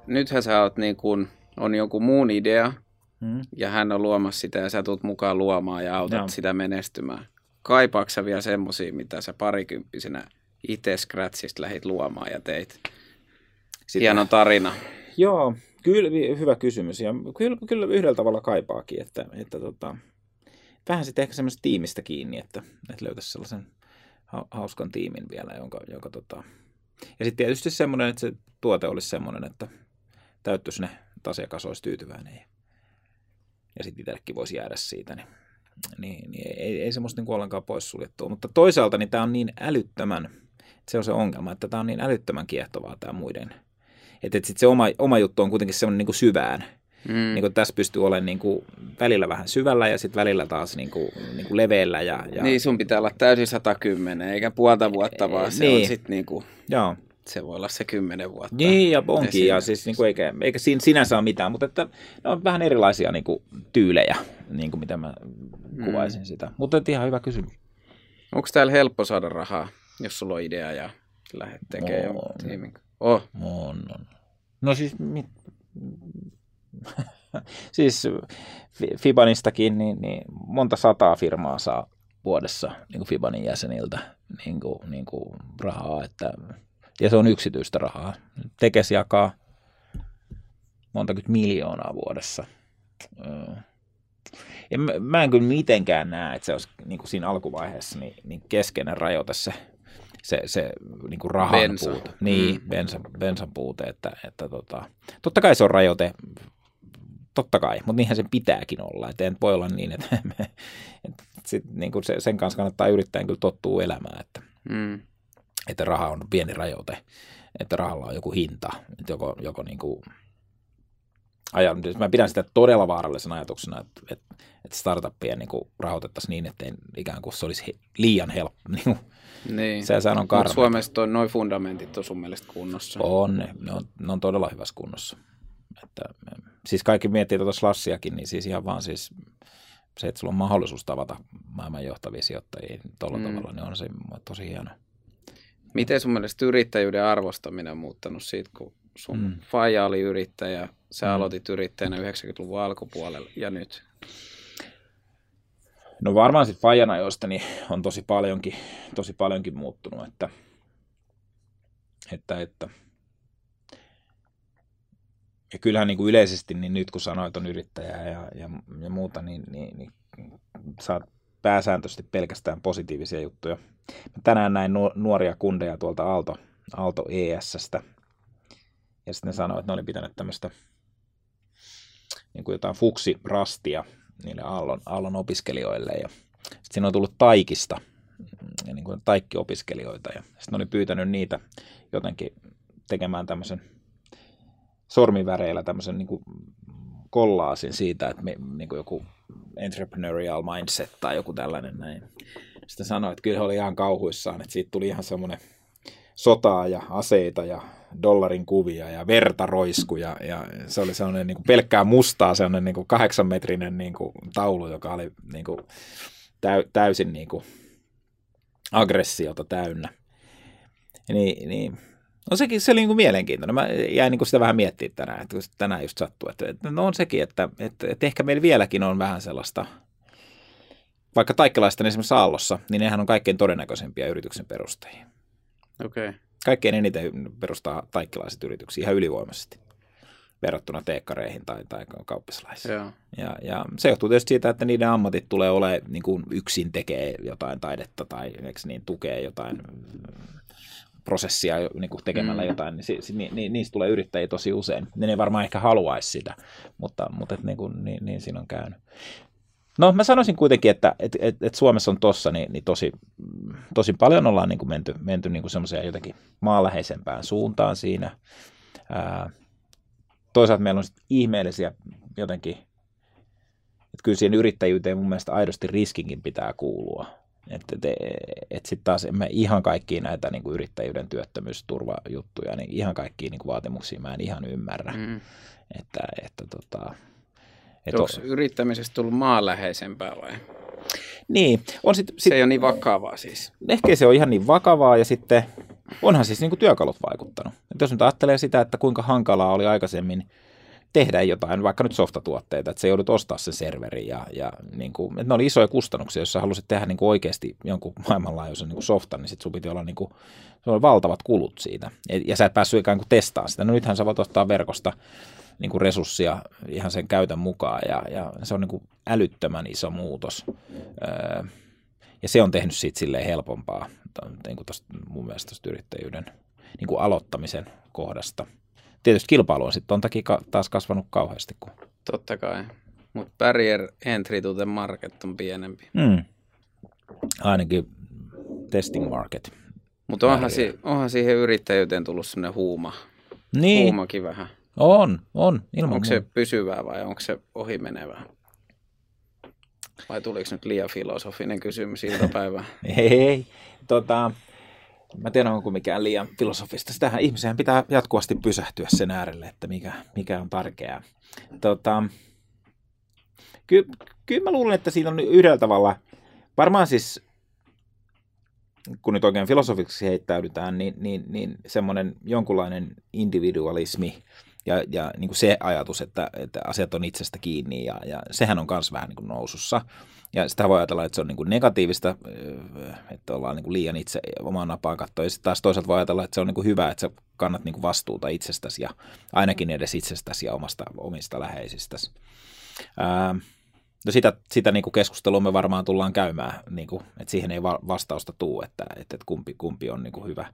Nythän sä oot niin kuin, on joku muun idea, mm. ja hän on luomassa sitä, ja sä tulet mukaan luomaan ja autat no. sitä menestymään. Kaipaatko sä vielä semmosia, mitä sä parikymppisenä itse Scratchista lähit luomaan ja teit? Sitä. Hieno tarina. Joo, Kyllä, hyvä kysymys. Ja kyllä, kyllä yhdellä tavalla kaipaakin, että, että tota, vähän sitten ehkä semmoista tiimistä kiinni, että, että löytäisi sellaisen hauskan tiimin vielä, jonka, jonka tota... Ja sitten tietysti semmoinen, että se tuote olisi semmoinen, että täyttyisi ne, että asiakas olisi tyytyväinen ja, ja sitten itsellekin voisi jäädä siitä, niin, niin, niin ei, ei semmoista niin ollenkaan poissuljettua. Mutta toisaalta niin tämä on niin älyttömän, se on se ongelma, että tämä on niin älyttömän kiehtovaa tämä muiden – että et sit se oma, oma juttu on kuitenkin semmoinen niin syvään. Mm. Niin kuin tässä pystyy olemaan niin kuin välillä vähän syvällä ja sitten välillä taas niin kuin, niin kuin leveällä. Ja, ja... Niin, sun pitää olla täysin 110, eikä puolta vuotta, vaan se niin. on sitten niin kuin... Joo se voi olla se kymmenen vuotta. Niin, ja onkin, ja siis niin kuin eikä, eikä sinänsä ole mitään, mutta että ne on vähän erilaisia niin kuin, tyylejä, niin kuin mitä mä kuvaisin mm. sitä. Mutta ihan hyvä kysymys. Onko täällä helppo saada rahaa, jos sulla on idea ja lähdet tekemään no, tiimin? Oh. On, on. No siis, mit... siis Fibanistakin niin, niin monta sataa firmaa saa vuodessa niin kuin Fibanin jäseniltä niin kuin, niin kuin rahaa, että, ja se on yksityistä rahaa. Tekes jakaa monta miljoonaa vuodessa. Ja mä, mä en kyllä mitenkään näe, että se olisi niin kuin siinä alkuvaiheessa niin, niin keskeinen rajoite se se, se niin kuin rahan Bensa. puute. Niin, mm. bensa, bensan puute, että, että tota, totta kai se on rajoite, totta kai, mutta niinhän sen pitääkin olla, että voi olla niin, että, me, että sit, niin kuin se, sen kanssa kannattaa yrittää kyllä tottua elämään, että, Mm. että raha on pieni rajoite, että rahalla on joku hinta, että joko, joko niin kuin, ajan, siis mä pidän sitä todella vaarallisena ajatuksena, että, että, että startuppia niin kuin rahoitettaisiin niin, että ikään kuin se olisi he, liian helppo. Niin Niin. se, sehän on karme. Suomessa toi, noi fundamentit on sun mielestä kunnossa. On, ne, ne, on, ne on todella hyvässä kunnossa. Että, siis kaikki miettii tuota slassiakin, niin siis ihan vaan siis se, että sulla on mahdollisuus tavata maailman johtavia sijoittajia tuolla Mm. tavalla, niin on se tosi hieno. Miten sun mielestä yrittäjyyden arvostaminen on muuttanut siitä, kun sun. Mm. faija oli yrittäjä, sä Mm. aloitit yrittäjänä 90-luvun alkupuolella ja nyt? No varmaan sitten Fajan ajoista niin on tosi paljonkin, tosi paljonkin muuttunut, että, että, että ja kyllähän niin kuin yleisesti, niin nyt kun sanoit on yrittäjää ja, ja, ja muuta, niin, niin, niin saat pääsääntöisesti pelkästään positiivisia juttuja. Mä tänään näin nuo- nuoria kundeja tuolta Aalto, Aalto ESstä, ja sitten ne sanoivat, että ne oli pitänyt tämmöistä niin kuin jotain fuksirastia niille Aallon, Aallon opiskelijoille, ja sitten siinä on tullut taikista, niin kuin taikkiopiskelijoita, ja sitten oli pyytänyt niitä jotenkin tekemään tämmöisen sormiväreillä tämmöisen niin kuin kollaasin siitä, että me, niin kuin joku entrepreneurial mindset tai joku tällainen näin. Sitten sanoi, että kyllä oli ihan kauhuissaan, että siitä tuli ihan semmoinen sotaa ja aseita ja dollarin kuvia ja verta roiskuja ja se oli sellainen niin kuin pelkkää mustaa, sellainen niin kuin kahdeksanmetrinen niin kuin taulu, joka oli niin kuin täy, täysin niin kuin aggressiota täynnä. Niin, niin No sekin se oli niin kuin mielenkiintoinen. Mä jäin niin kuin sitä vähän miettimään tänään, että tänään just sattuu. Että, että no on sekin, että, että, että ehkä meillä vieläkin on vähän sellaista, vaikka taikkalaisten esimerkiksi Aallossa, niin nehän on kaikkein todennäköisempiä yrityksen perustajia. Okei. Okay. Kaikkein eniten perustaa taikkilaiset yrityksiä ihan ylivoimaisesti verrattuna teekkareihin tai, tai kauppislaisiin. Joo. Ja, ja se johtuu tietysti siitä, että niiden ammatit tulee olemaan niin kuin yksin tekee jotain taidetta tai niin, tukee jotain prosessia niin kuin tekemällä Mm. jotain, niin, si, ni, ni, niistä tulee yrittäjiä tosi usein. Ne ei varmaan ehkä haluaisi sitä, mutta, mutta et, niin, kuin, niin, niin siinä on käynyt. No mä sanoisin kuitenkin, että et, et, et Suomessa on tossa niin, niin tosi, tosi paljon ollaan niin kuin menty, menty niin kuin semmoiseen jotenkin maanläheisempään suuntaan siinä. Ää, toisaalta meillä on sit ihmeellisiä jotenkin, että kyllä siihen yrittäjyyteen mun mielestä aidosti riskinkin pitää kuulua. Että et, et sitten taas mä ihan kaikkia näitä niin kuin yrittäjyyden työttömyysturvajuttuja, niin ihan kaikkia niin kuin vaatimuksia mä en ihan ymmärrä. Mm. Mm. Että, että tota, et Onko on, yrittämisestä tullut maanläheisempää vai? niin, on sit, Se sit, ei ole niin vakavaa siis. ehkä se on ihan niin vakavaa ja sitten onhan siis niin kuin työkalut vaikuttanut. Et jos nyt ajattelee sitä, että kuinka hankalaa oli aikaisemmin tehdä jotain, vaikka nyt softatuotteita, että se joudut ostaa sen serverin ja, ja niin kuin, että ne oli isoja kustannuksia, jos sä halusit tehdä niin kuin oikeasti jonkun maailmanlaajuisen niin kuin softan, niin sit sun piti olla niin kuin, se oli valtavat kulut siitä ja, ja sä et päässyt ikään kuin testaamaan sitä. No nythän sä voit ottaa verkosta niin kuin resurssia ihan sen käytön mukaan ja, ja se on niin kuin älyttömän iso muutos. Öö, ja se on tehnyt siitä silleen helpompaa niin kuin tosta, mun mielestä tosta yrittäjyyden niin kuin aloittamisen kohdasta. Tietysti kilpailu on sitten on takia taas kasvanut kauheasti. Kun... Totta kai. Mutta barrier entry to the market on pienempi. Mm. Ainakin testing market. Mutta onhan, si- onhan siihen yrittäjyyteen tullut semmoinen huuma. Niin, Huumakin vähän. On, on. Ilman Onko se pysyvää vai onko se ohimenevää? Vai tuliko nyt liian filosofinen kysymys iltapäivään? Ei, tota, mä tiedän onko mikään liian filosofista. Sitähän ihmisen pitää jatkuvasti pysähtyä sen äärelle, että mikä, mikä on tärkeää. Tota, ky, kyllä mä luulen, että siinä on yhdellä tavalla, varmaan siis kun nyt oikein filosofiksi heittäydytään, niin, niin, niin semmoinen jonkunlainen individualismi ja, ja niin kuin se ajatus, että, että asiat on itsestä kiinni ja, ja sehän on myös vähän niin kuin nousussa. Ja sitä voi ajatella, että se on niin kuin negatiivista, öö, että ollaan niin kuin liian itse omaan napaan katsoa. Ja sitten taas toisaalta voi ajatella, että se on niin kuin hyvä, että sä kannat niin kuin vastuuta itsestäsi ja ainakin edes itsestäsi ja omasta, omista läheisistäsi. Ää, No sitä, sitä niin kuin keskustelua me varmaan tullaan käymään, niin kuin, että siihen ei va- vastausta tuu, että, että, että kumpi, kumpi on niin kuin hyvä.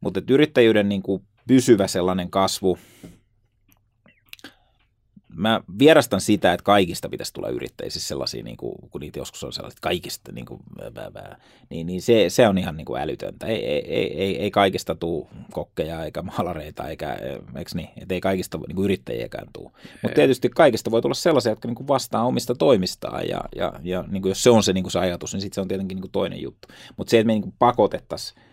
Mutta yrittäjyyden niin kuin pysyvä sellainen kasvu, mä vierastan sitä, että kaikista pitäisi tulla yrittäjiä, siis sellaisia, niin kuin, kun niitä joskus on sellaisia, että kaikista, niin, kuin, bää, bää, niin, niin se, se on ihan niin kuin älytöntä. Ei, ei, ei, ei kaikista tule kokkeja eikä maalareita, eikä, eikö niin, että ei kaikista niin kuin yrittäjiäkään tule. Mutta tietysti kaikista voi tulla sellaisia, jotka niin kuin vastaa omista toimistaan, ja, ja, ja niin kuin jos se on se, niin kuin se ajatus, niin sitten se on tietenkin niin kuin toinen juttu. Mutta se, että me niin kuin pakotettaisiin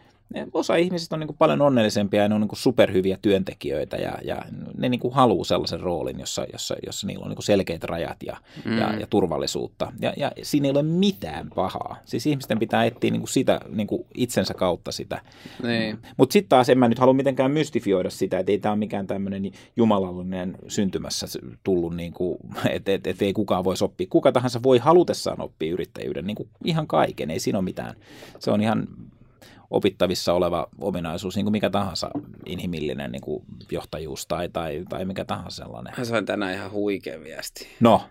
osa ihmisistä on niin kuin paljon onnellisempia ja ne on niin kuin superhyviä työntekijöitä ja, ja ne niin kuin haluaa sellaisen roolin, jossa, jossa, jossa niillä on niin kuin selkeät rajat ja, mm. ja, ja turvallisuutta. Ja, ja siinä ei ole mitään pahaa. Siis ihmisten pitää etsiä niin kuin sitä niin kuin itsensä kautta sitä. Niin. Mutta sitten taas en mä nyt halua mitenkään mystifioida sitä, että ei tämä ole mikään tämmöinen jumalallinen syntymässä tullut, niin kuin, että et, et ei kukaan voisi oppia. Kuka tahansa voi halutessaan oppia yrittäjyyden niin kuin ihan kaiken, ei siinä ole mitään. Se on ihan opittavissa oleva ominaisuus, niin kuin mikä tahansa inhimillinen niin kuin johtajuus tai, tai, tai mikä tahansa sellainen. Mä sain tänään ihan huikea viesti. No.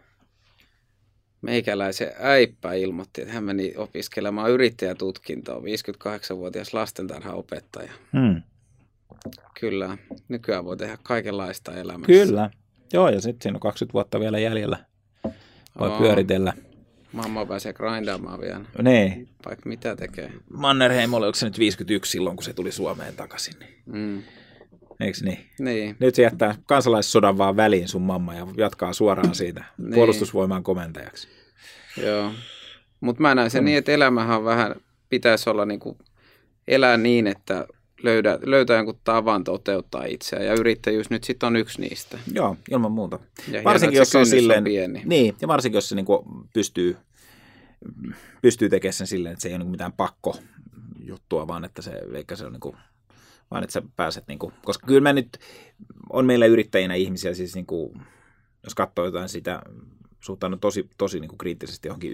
Meikäläisen äippä ilmoitti, että hän meni opiskelemaan yrittäjätutkintoa, 58-vuotias lastentarhaopettaja. Hmm. Kyllä, nykyään voi tehdä kaikenlaista elämässä. Kyllä, joo ja sitten siinä on 20 vuotta vielä jäljellä. Voi oh. pyöritellä. Mamma pääsee grindaamaan vielä. Niin. Vaikka mitä tekee. Mannerheim oli, onko se nyt 51 silloin, kun se tuli Suomeen takaisin? Niin. Mm. Eikö niin? Niin. Nyt se jättää kansalaissodan vaan väliin sun mamma ja jatkaa suoraan siitä Niin. puolustusvoimaan komentajaksi. Joo. Mutta mä näen sen niin, että elämähän on vähän, pitäisi olla niinku, elää niin, että löydä, löytää jonkun tavan toteuttaa itseään. Ja yrittäjyys nyt sitten on yksi niistä. Joo, ilman muuta. Ja varsinkin jos se on silleen, pieni. niin, ja varsinkin jos se niin pystyy, pystyy tekemään sen silleen, että se ei ole niin mitään pakko juttua, vaan että se, eikä se on niin kuin, vaan että sä pääset, niin kuin, koska kyllä mä nyt, on meillä yrittäjinä ihmisiä, siis niin kuin, jos katsoo jotain sitä, suhtaudun tosi, tosi niin kuin kriittisesti johonkin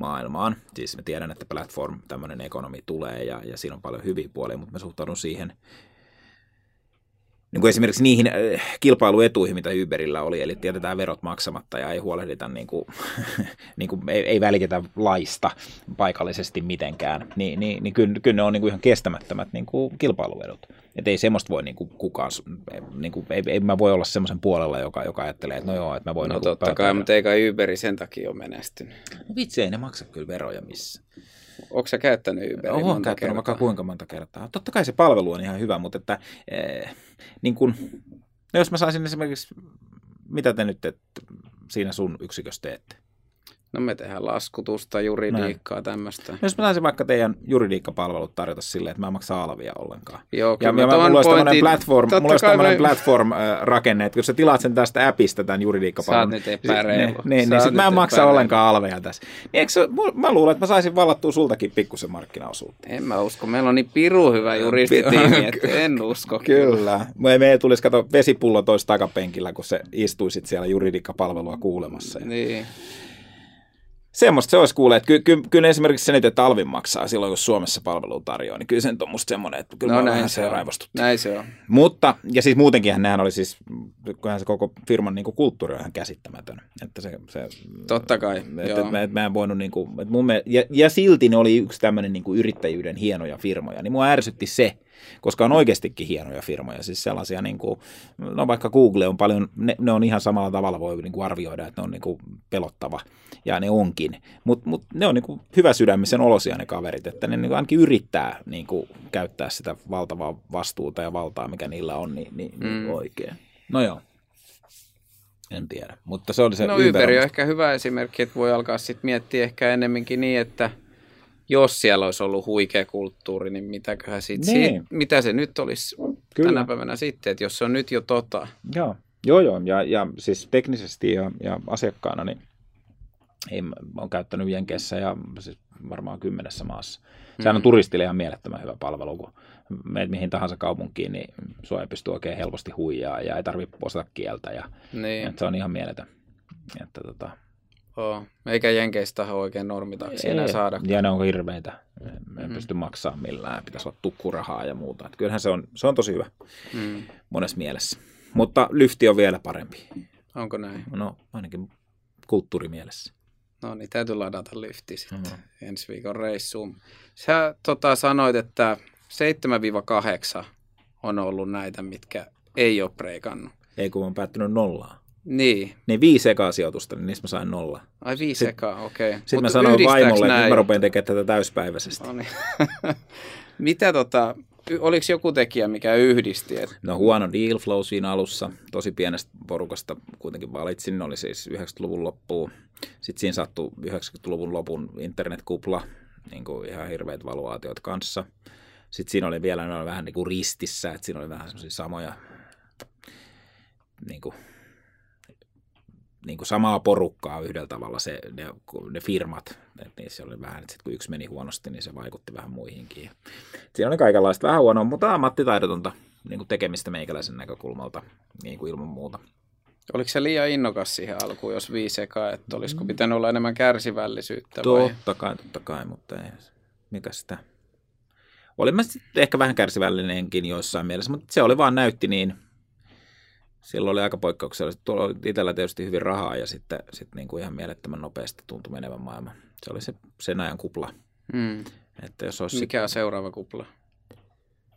Uber-maailmaan. Siis mä tiedän, että platform, tämmöinen ekonomi tulee ja, ja siinä on paljon hyviä puolia, mutta mä suhtaudun siihen niin kuin esimerkiksi niihin äh, kilpailuetuihin, mitä Uberillä oli, eli jätetään verot maksamatta ja ei huolehdita, niin kuin, niin kuin, ei, ei välitetä laista paikallisesti mitenkään, niin, niin, niin kyllä, kyllä ne on niin kuin ihan kestämättömät niin kuin kilpailuedut. Että ei semmoista voi niin kuin kukaan, niin kuin, ei, ei mä voi olla semmoisen puolella, joka, joka ajattelee, että no joo, että mä voin... No niin totta kai, mutta eikä Uberi sen takia ole menestynyt. Vitsi, ei ne maksa kyllä veroja missä. Onko sä käyttänyt Uberia Olen monta käyttänyt kertaa? vaikka kuinka monta kertaa. Totta kai se palvelu on ihan hyvä, mutta että, eh, niin kun, no jos mä saisin esimerkiksi, mitä te nyt et, siinä sun yksikössä teette? No me tehdään laskutusta, juridiikkaa, tämmöistä. No Jos mä saisin vaikka teidän juridiikkapalvelut tarjota silleen, että mä en maksa alvia ollenkaan. Joo, Ja, mä mulla olisi tämmöinen platform, mulla olisi tämmöinen me- platform-rakenne, että jos sä tilaat sen tästä appista tämän juridiikkapalvelun, Sä oot nyt epäreilu. niin, niin, Sä niin oot sit mä en maksa epäreilu. ollenkaan alveja tässä. Niin eikö mä luulen, että mä saisin vallattua sultakin pikkusen markkinaosuutta. En mä usko. Meillä on niin piru hyvä juristitiimi, että en usko. Kyllä. Me, me tulisi kato vesipullo tois takapenkillä, kun se istuisit siellä juridiikkapalvelua kuulemassa. Niin. Semmoista se olisi kuulee, että ky, ky, kyllä esimerkiksi se nyt, että Alvin maksaa silloin, kun Suomessa palvelu tarjoaa, niin kyllä se on musta semmoinen, että kyllä No näin se on. raivostuttaa. Näin se on. Mutta, ja siis muutenkin nehän oli siis, kyllähän se koko firman niin kuin kulttuuri on ihan käsittämätön. Että se, se, Totta kai, Että, joo. että mä, että mä en voinut, niin kuin, että mun mielestä, ja, ja silti ne oli yksi tämmöinen niin kuin yrittäjyyden hienoja firmoja. Niin mua ärsytti se, koska on oikeastikin hienoja firmoja. Siis sellaisia, niin kuin, no vaikka Google on paljon, ne, ne on ihan samalla tavalla voi niin kuin arvioida, että ne on niin kuin pelottava. Ja ne onkin. Mutta mut ne on niin kuin hyvä sydämisen olosia ne kaverit, että ne niin kuin ainakin yrittää niin kuin käyttää sitä valtavaa vastuuta ja valtaa, mikä niillä on, niin, niin, niin Mm. oikein. No joo. En tiedä, mutta se oli se No Uber on ehkä hyvä esimerkki, että voi alkaa sitten miettiä ehkä enemmänkin niin, että jos siellä olisi ollut huikea kulttuuri, niin mitäköhän sit, Niin. sit, mitä se nyt olisi Kyllä. tänä päivänä sitten, että jos se on nyt jo tota. Joo, joo, joo. Ja, ja siis teknisesti ja, ja asiakkaana, niin ei, mä oon käyttänyt Jenkeissä ja siis varmaan kymmenessä maassa. Sehän on Mm. turistille ihan mielettömän hyvä palvelu, kun meet mihin tahansa kaupunkiin, niin sua ei pysty oikein helposti huijaa ja ei tarvitse osata kieltä. Ja, Niin, että se on ihan mieletön. Että, tota, oo. Eikä Jenkeistä ole oikein normitaksi enää saada. Ja ne on hirveitä. Me ei Mm. pysty maksaa millään. Pitäisi olla tukkurahaa ja muuta. Että kyllähän se on, se on tosi hyvä Mm. monessa mielessä. Mutta lyfti on vielä parempi. Onko näin? No ainakin kulttuurimielessä. No niin, täytyy ladata lyfti sitten mm. ensi viikon reissuun. Sä tota, sanoit, että 7-8 on ollut näitä, mitkä ei ole preikannut. Ei kun on päättynyt nollaan. Niin. Niin viisi ekaa sijoitusta, niin niistä mä sain nolla. Ai viisi ekaa, okei. Okay. Sitten mä sanoin vaimolle, näin? että mä rupean tekemään tätä täyspäiväisesti. No niin. Mitä tota, oliko joku tekijä, mikä yhdisti? Että... No huono deal flow siinä alussa. Tosi pienestä porukasta kuitenkin valitsin. Ne oli siis 90-luvun loppuun. Sitten siinä sattui 90-luvun lopun internetkupla, niin kuin ihan hirveät valuaatiot kanssa. Sitten siinä oli vielä oli vähän niin kuin ristissä, että siinä oli vähän semmoisia samoja niin kuin niin kuin samaa porukkaa yhdellä tavalla se, ne, ne firmat, että niissä oli vähän, että sit kun yksi meni huonosti, niin se vaikutti vähän muihinkin. Siinä oli kaikenlaista vähän huonoa, mutta ammattitaidotonta niin kuin tekemistä meikäläisen näkökulmalta niin kuin ilman muuta. Oliko se liian innokas siihen alkuun, jos viisi ekaa, että olisiko pitänyt olla enemmän kärsivällisyyttä? Totta vai? kai, totta kai, mutta ei, mikä sitä. Olin mä sitten ehkä vähän kärsivällinenkin joissain mielessä, mutta se oli vaan näytti niin silloin oli aika poikkeuksellista. Tuolla oli itsellä tietysti hyvin rahaa ja sitten, sitten niin kuin ihan mielettömän nopeasti tuntui menevän maailma. Se oli se, sen ajan kupla. Mm. Että jos olisi Mikä on seuraava kupla?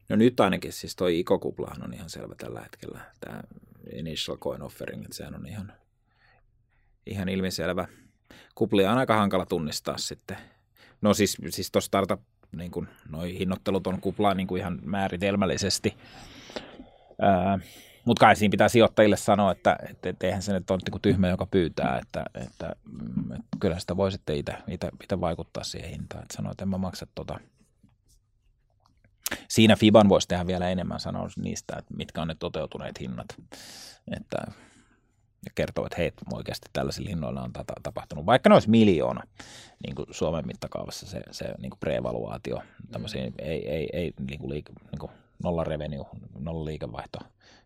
No nyt ainakin siis toi ICO-kuplahan on ihan selvä tällä hetkellä. Tämä Initial Coin Offering, että sehän on ihan, ihan ilmiselvä. Kuplia on aika hankala tunnistaa sitten. No siis, siis tuossa startup, niin kuin, noi hinnoittelut on kuplaa niin kuin ihan määritelmällisesti. Ää, mutta kai siinä pitää sijoittajille sanoa, että, että, että eihän se nyt ole niin tyhmä, joka pyytää, että, että, että kyllä sitä voi sitten itse vaikuttaa siihen hintaan. Että sanoa, että en mä maksa tota. Siinä Fiban voisi tehdä vielä enemmän sanoa niistä, että mitkä on ne toteutuneet hinnat. Että, ja kertoo, että hei, oikeasti tällaisilla hinnoilla on tapahtunut, vaikka ne olisi miljoona niin kuin Suomen mittakaavassa se, se niin kuin pre-evaluaatio, tämmöisiä ei, ei, ei niin kuin liike, niin kuin nolla revenue, nolla liikevaihto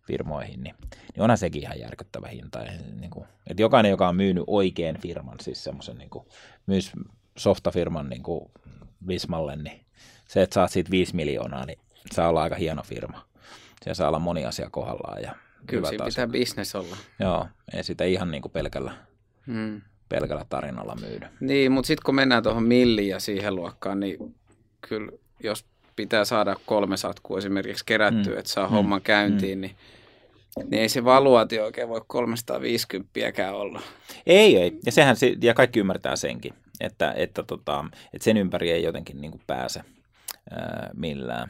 firmoihin, niin, niin onhan sekin ihan järkyttävä hinta. Ja, niin kuin, että jokainen, joka on myynyt oikean firman, siis semmoisen niin kuin, myös softafirman niin kuin Vismalle, niin se, että saat siitä 5 miljoonaa, niin saa olla aika hieno firma. Siellä saa olla moni asia kohdallaan. Ja Kyllä siinä pitää bisnes olla. Joo, ei sitä ihan niin kuin pelkällä, hmm. pelkällä tarinalla myydä. Niin, mutta sitten kun mennään tuohon milliin ja siihen luokkaan, niin kyllä jos pitää saada kolme satkua esimerkiksi kerättyä, mm. että saa mm. homman käyntiin, mm. niin niin ei se valuaatio oikein voi 350 olla. Ei, ei. Ja, sehän, ja kaikki ymmärtää senkin, että, että, tota, että sen ympäri ei jotenkin niin kuin pääse ää, millään.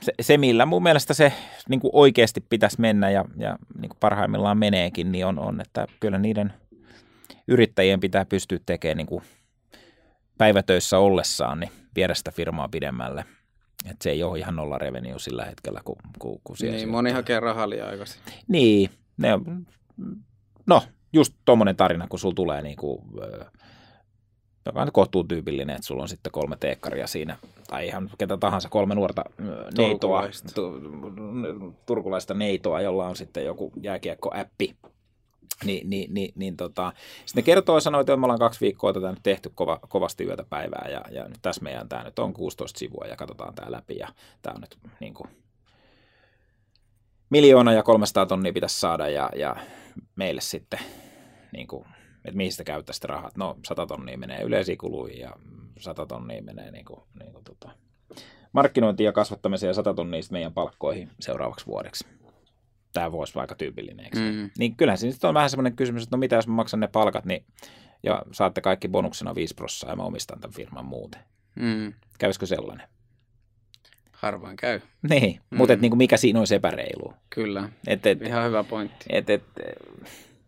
Se, se, millä mun mielestä se niin kuin oikeasti pitäisi mennä ja, ja niin kuin parhaimmillaan meneekin, niin on, on, että kyllä niiden yrittäjien pitää pystyä tekemään niin kuin päivätöissä ollessaan, niin viedä sitä firmaa pidemmälle. Et se ei ole ihan nolla revenue sillä hetkellä, kun, kun, kun siellä Niin, moni hakee rahaa liian aikaisin. Niin, ne on, no just tuommoinen tarina, kun sulla tulee niin kuin, joka on kohtuu tyypillinen, että sulla on sitten kolme teekkaria siinä, tai ihan ketä tahansa, kolme nuorta neitoa, turkulaista. neitoa, jolla on sitten joku jääkiekko-appi, niin, niin, niin, niin tota, sitten ne kertoo ja sanoo, että me ollaan kaksi viikkoa tätä nyt tehty kova, kovasti yötä päivää ja, ja nyt tässä meidän tämä nyt on 16 sivua ja katsotaan tämä läpi ja tämä on nyt niin kuin, miljoona ja 300 tonnia pitäisi saada ja, ja meille sitten, niin kuin, että mihin sitä käyttää sitä rahat. No 100 tonnia menee yleisiin kuluihin ja 100 tonnia menee niin kuin, niin kuin, tota, markkinointiin ja kasvattamiseen ja 100 tonnia meidän palkkoihin seuraavaksi vuodeksi tämä voisi vaikka tyypillinen, eikö? Mm. Niin kyllähän siinä on vähän semmoinen kysymys, että no mitä jos mä maksan ne palkat, niin ja saatte kaikki bonuksena 5 prossaa ja mä omistan tämän firman muuten. Mm. Kävisikö sellainen? Harvoin käy. Niin, mm. mutta niin mikä siinä on epäreilu? Kyllä, et, et, ihan hyvä pointti. Et, et,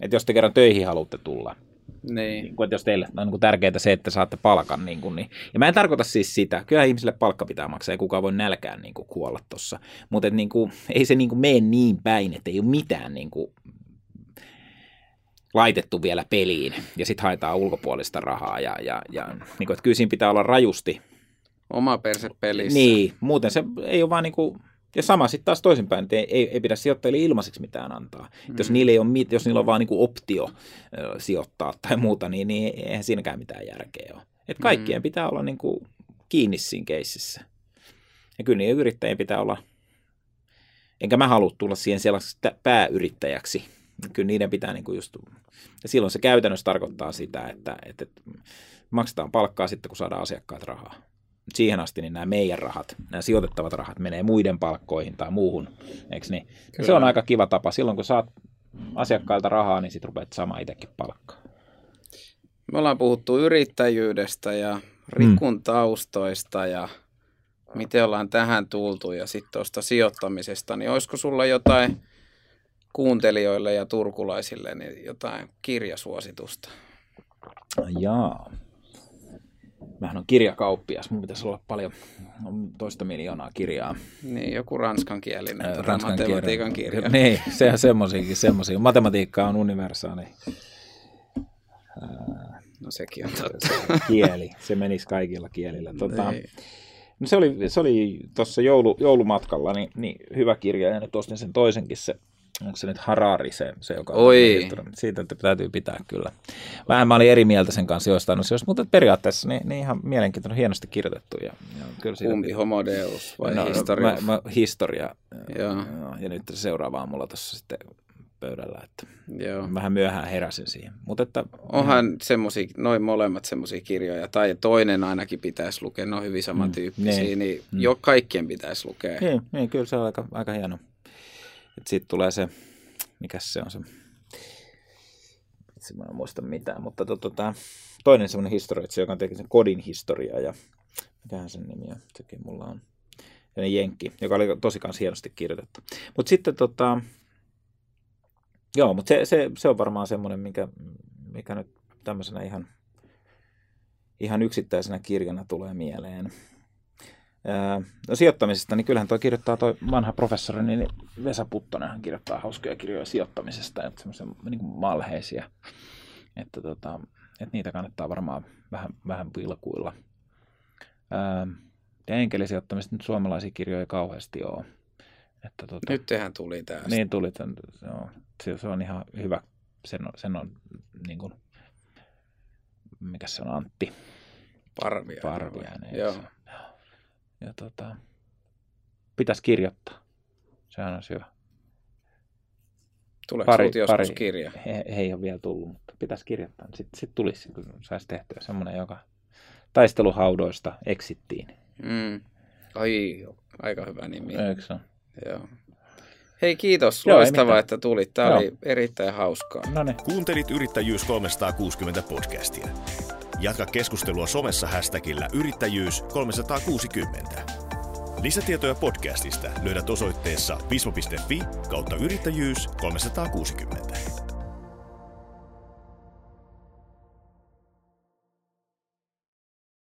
et, jos te kerran töihin haluatte tulla, niin. niin kuin, että jos teille on niin tärkeää se, että saatte palkan. Niin, kuin, niin. Ja mä en tarkoita siis sitä. Kyllä ihmisille palkka pitää maksaa ja kukaan voi nälkään niin kuin, kuolla tuossa. Mutta niin kuin, ei se niin kuin, mene niin päin, että ei ole mitään niin kuin, laitettu vielä peliin ja sitten haetaan ulkopuolista rahaa. Ja, ja, ja niin kuin, että kyllä siinä pitää olla rajusti. Oma perse pelissä. Niin, muuten se ei ole vaan niin kuin, ja sama sitten taas toisinpäin, että ei, ei pidä sijoittajille ilmaiseksi mitään antaa. Mm. Jos, niillä ei ole, jos niillä on vaan niin optio sijoittaa tai muuta, niin, niin eihän siinäkään mitään järkeä ole. Et kaikkien mm. pitää olla niin kuin kiinni siinä keississä. Ja kyllä niiden yrittäjien pitää olla, enkä mä halua tulla siihen sellaiseksi pääyrittäjäksi, kyllä niiden pitää niin kuin just, ja silloin se käytännössä tarkoittaa sitä, että, että maksetaan palkkaa sitten, kun saadaan asiakkaat rahaa. Siihen asti niin nämä meidän rahat, nämä sijoitettavat rahat menee muiden palkkoihin tai muuhun, eikö niin? Se on aika kiva tapa. Silloin kun saat asiakkailta rahaa, niin sitten rupeat saamaan itsekin palkkaa. Me ollaan puhuttu yrittäjyydestä ja Rikun mm. taustoista ja miten ollaan tähän tultu ja sitten tuosta sijoittamisesta, niin olisiko sulla jotain kuuntelijoille ja turkulaisille niin jotain kirjasuositusta? Jaa. Mähän on kirjakauppias, mun pitäisi olla paljon, toista miljoonaa kirjaa. Niin, joku ranskankielinen, äh, ranskan matematiikan kirja. Niin, sehän semmoisiakin, semmoisia. Matematiikka on universaali. No sekin on totta. Kieli, se menisi kaikilla kielillä. Tota, niin. no se oli, se oli tuossa joulu, joulumatkalla niin, niin, hyvä kirja, ja nyt ostin sen toisenkin, se, onko se nyt Harari se, se joka Oi. on Siitä että täytyy pitää kyllä. Vähän mä olin eri mieltä sen kanssa jostain asioista, mutta periaatteessa niin, niin ihan mielenkiintoinen, hienosti kirjoitettu. Ja, ja kyllä siitä, Kumpi, Homo Deus vai no, historia? Mä, mä, historia. Joo. Ja, ja nyt seuraava on mulla tuossa sitten pöydällä. Että Joo. Vähän myöhään heräsin siihen. Mut että, Onhan ihan... semmosia, noin molemmat semmoisia kirjoja, tai toinen ainakin pitäisi lukea, ne on hyvin samantyyppisiä, mm, niin, niin mm. jo kaikkien pitäisi lukea. Niin, niin kyllä se on aika, aika hieno. Sitten tulee se, mikä se on se, itse mä en muista mitään, mutta to, to, to, toinen semmoinen historioitsija, joka on tehnyt sen kodin historiaa, ja mikähän sen nimi on, sekin mulla on, ja Jenkki, joka oli tosi hienosti kirjoitettu. Mutta sitten tota, Joo, mutta se, se, se on varmaan semmoinen, mikä, mikä nyt tämmöisenä ihan, ihan yksittäisenä kirjana tulee mieleen. No sijoittamisesta, niin kyllähän tuo kirjoittaa tuo vanha professori, niin Vesa Puttonen hän kirjoittaa hauskoja kirjoja sijoittamisesta, että semmoisia niin malheisia, että, tota, että niitä kannattaa varmaan vähän, vähän pilkuilla. ja enkelisijoittamista nyt suomalaisia kirjoja kauheasti ole. Että tota, Nyt tehän tuli tästä. Niin tuli, tämän, joo, se, se on ihan hyvä. Sen on, sen on niin kuin, mikä se on, Antti? Parvia. Parviainen. Joo. Ja, ja tota, pitäisi kirjoittaa. Sehän on hyvä. Tuleeko pari, joskus pari, kirja? He ei ole vielä tullut, mutta pitäisi kirjoittaa. Sitten sit tulisi, kun saisi tehtyä semmoinen, joka taisteluhaudoista eksittiin. Mm. Ai, aika hyvä nimi. Eikö se Joo. Hei kiitos, Joo, loistavaa, että tulit. Tämä Joo. oli erittäin hauskaa. Noniin. Kuuntelit Yrittäjyys 360 podcastia. Jatka keskustelua somessa hashtagillä yrittäjyys 360. Lisätietoja podcastista löydät osoitteessa vismo.fi kautta yrittäjyys 360.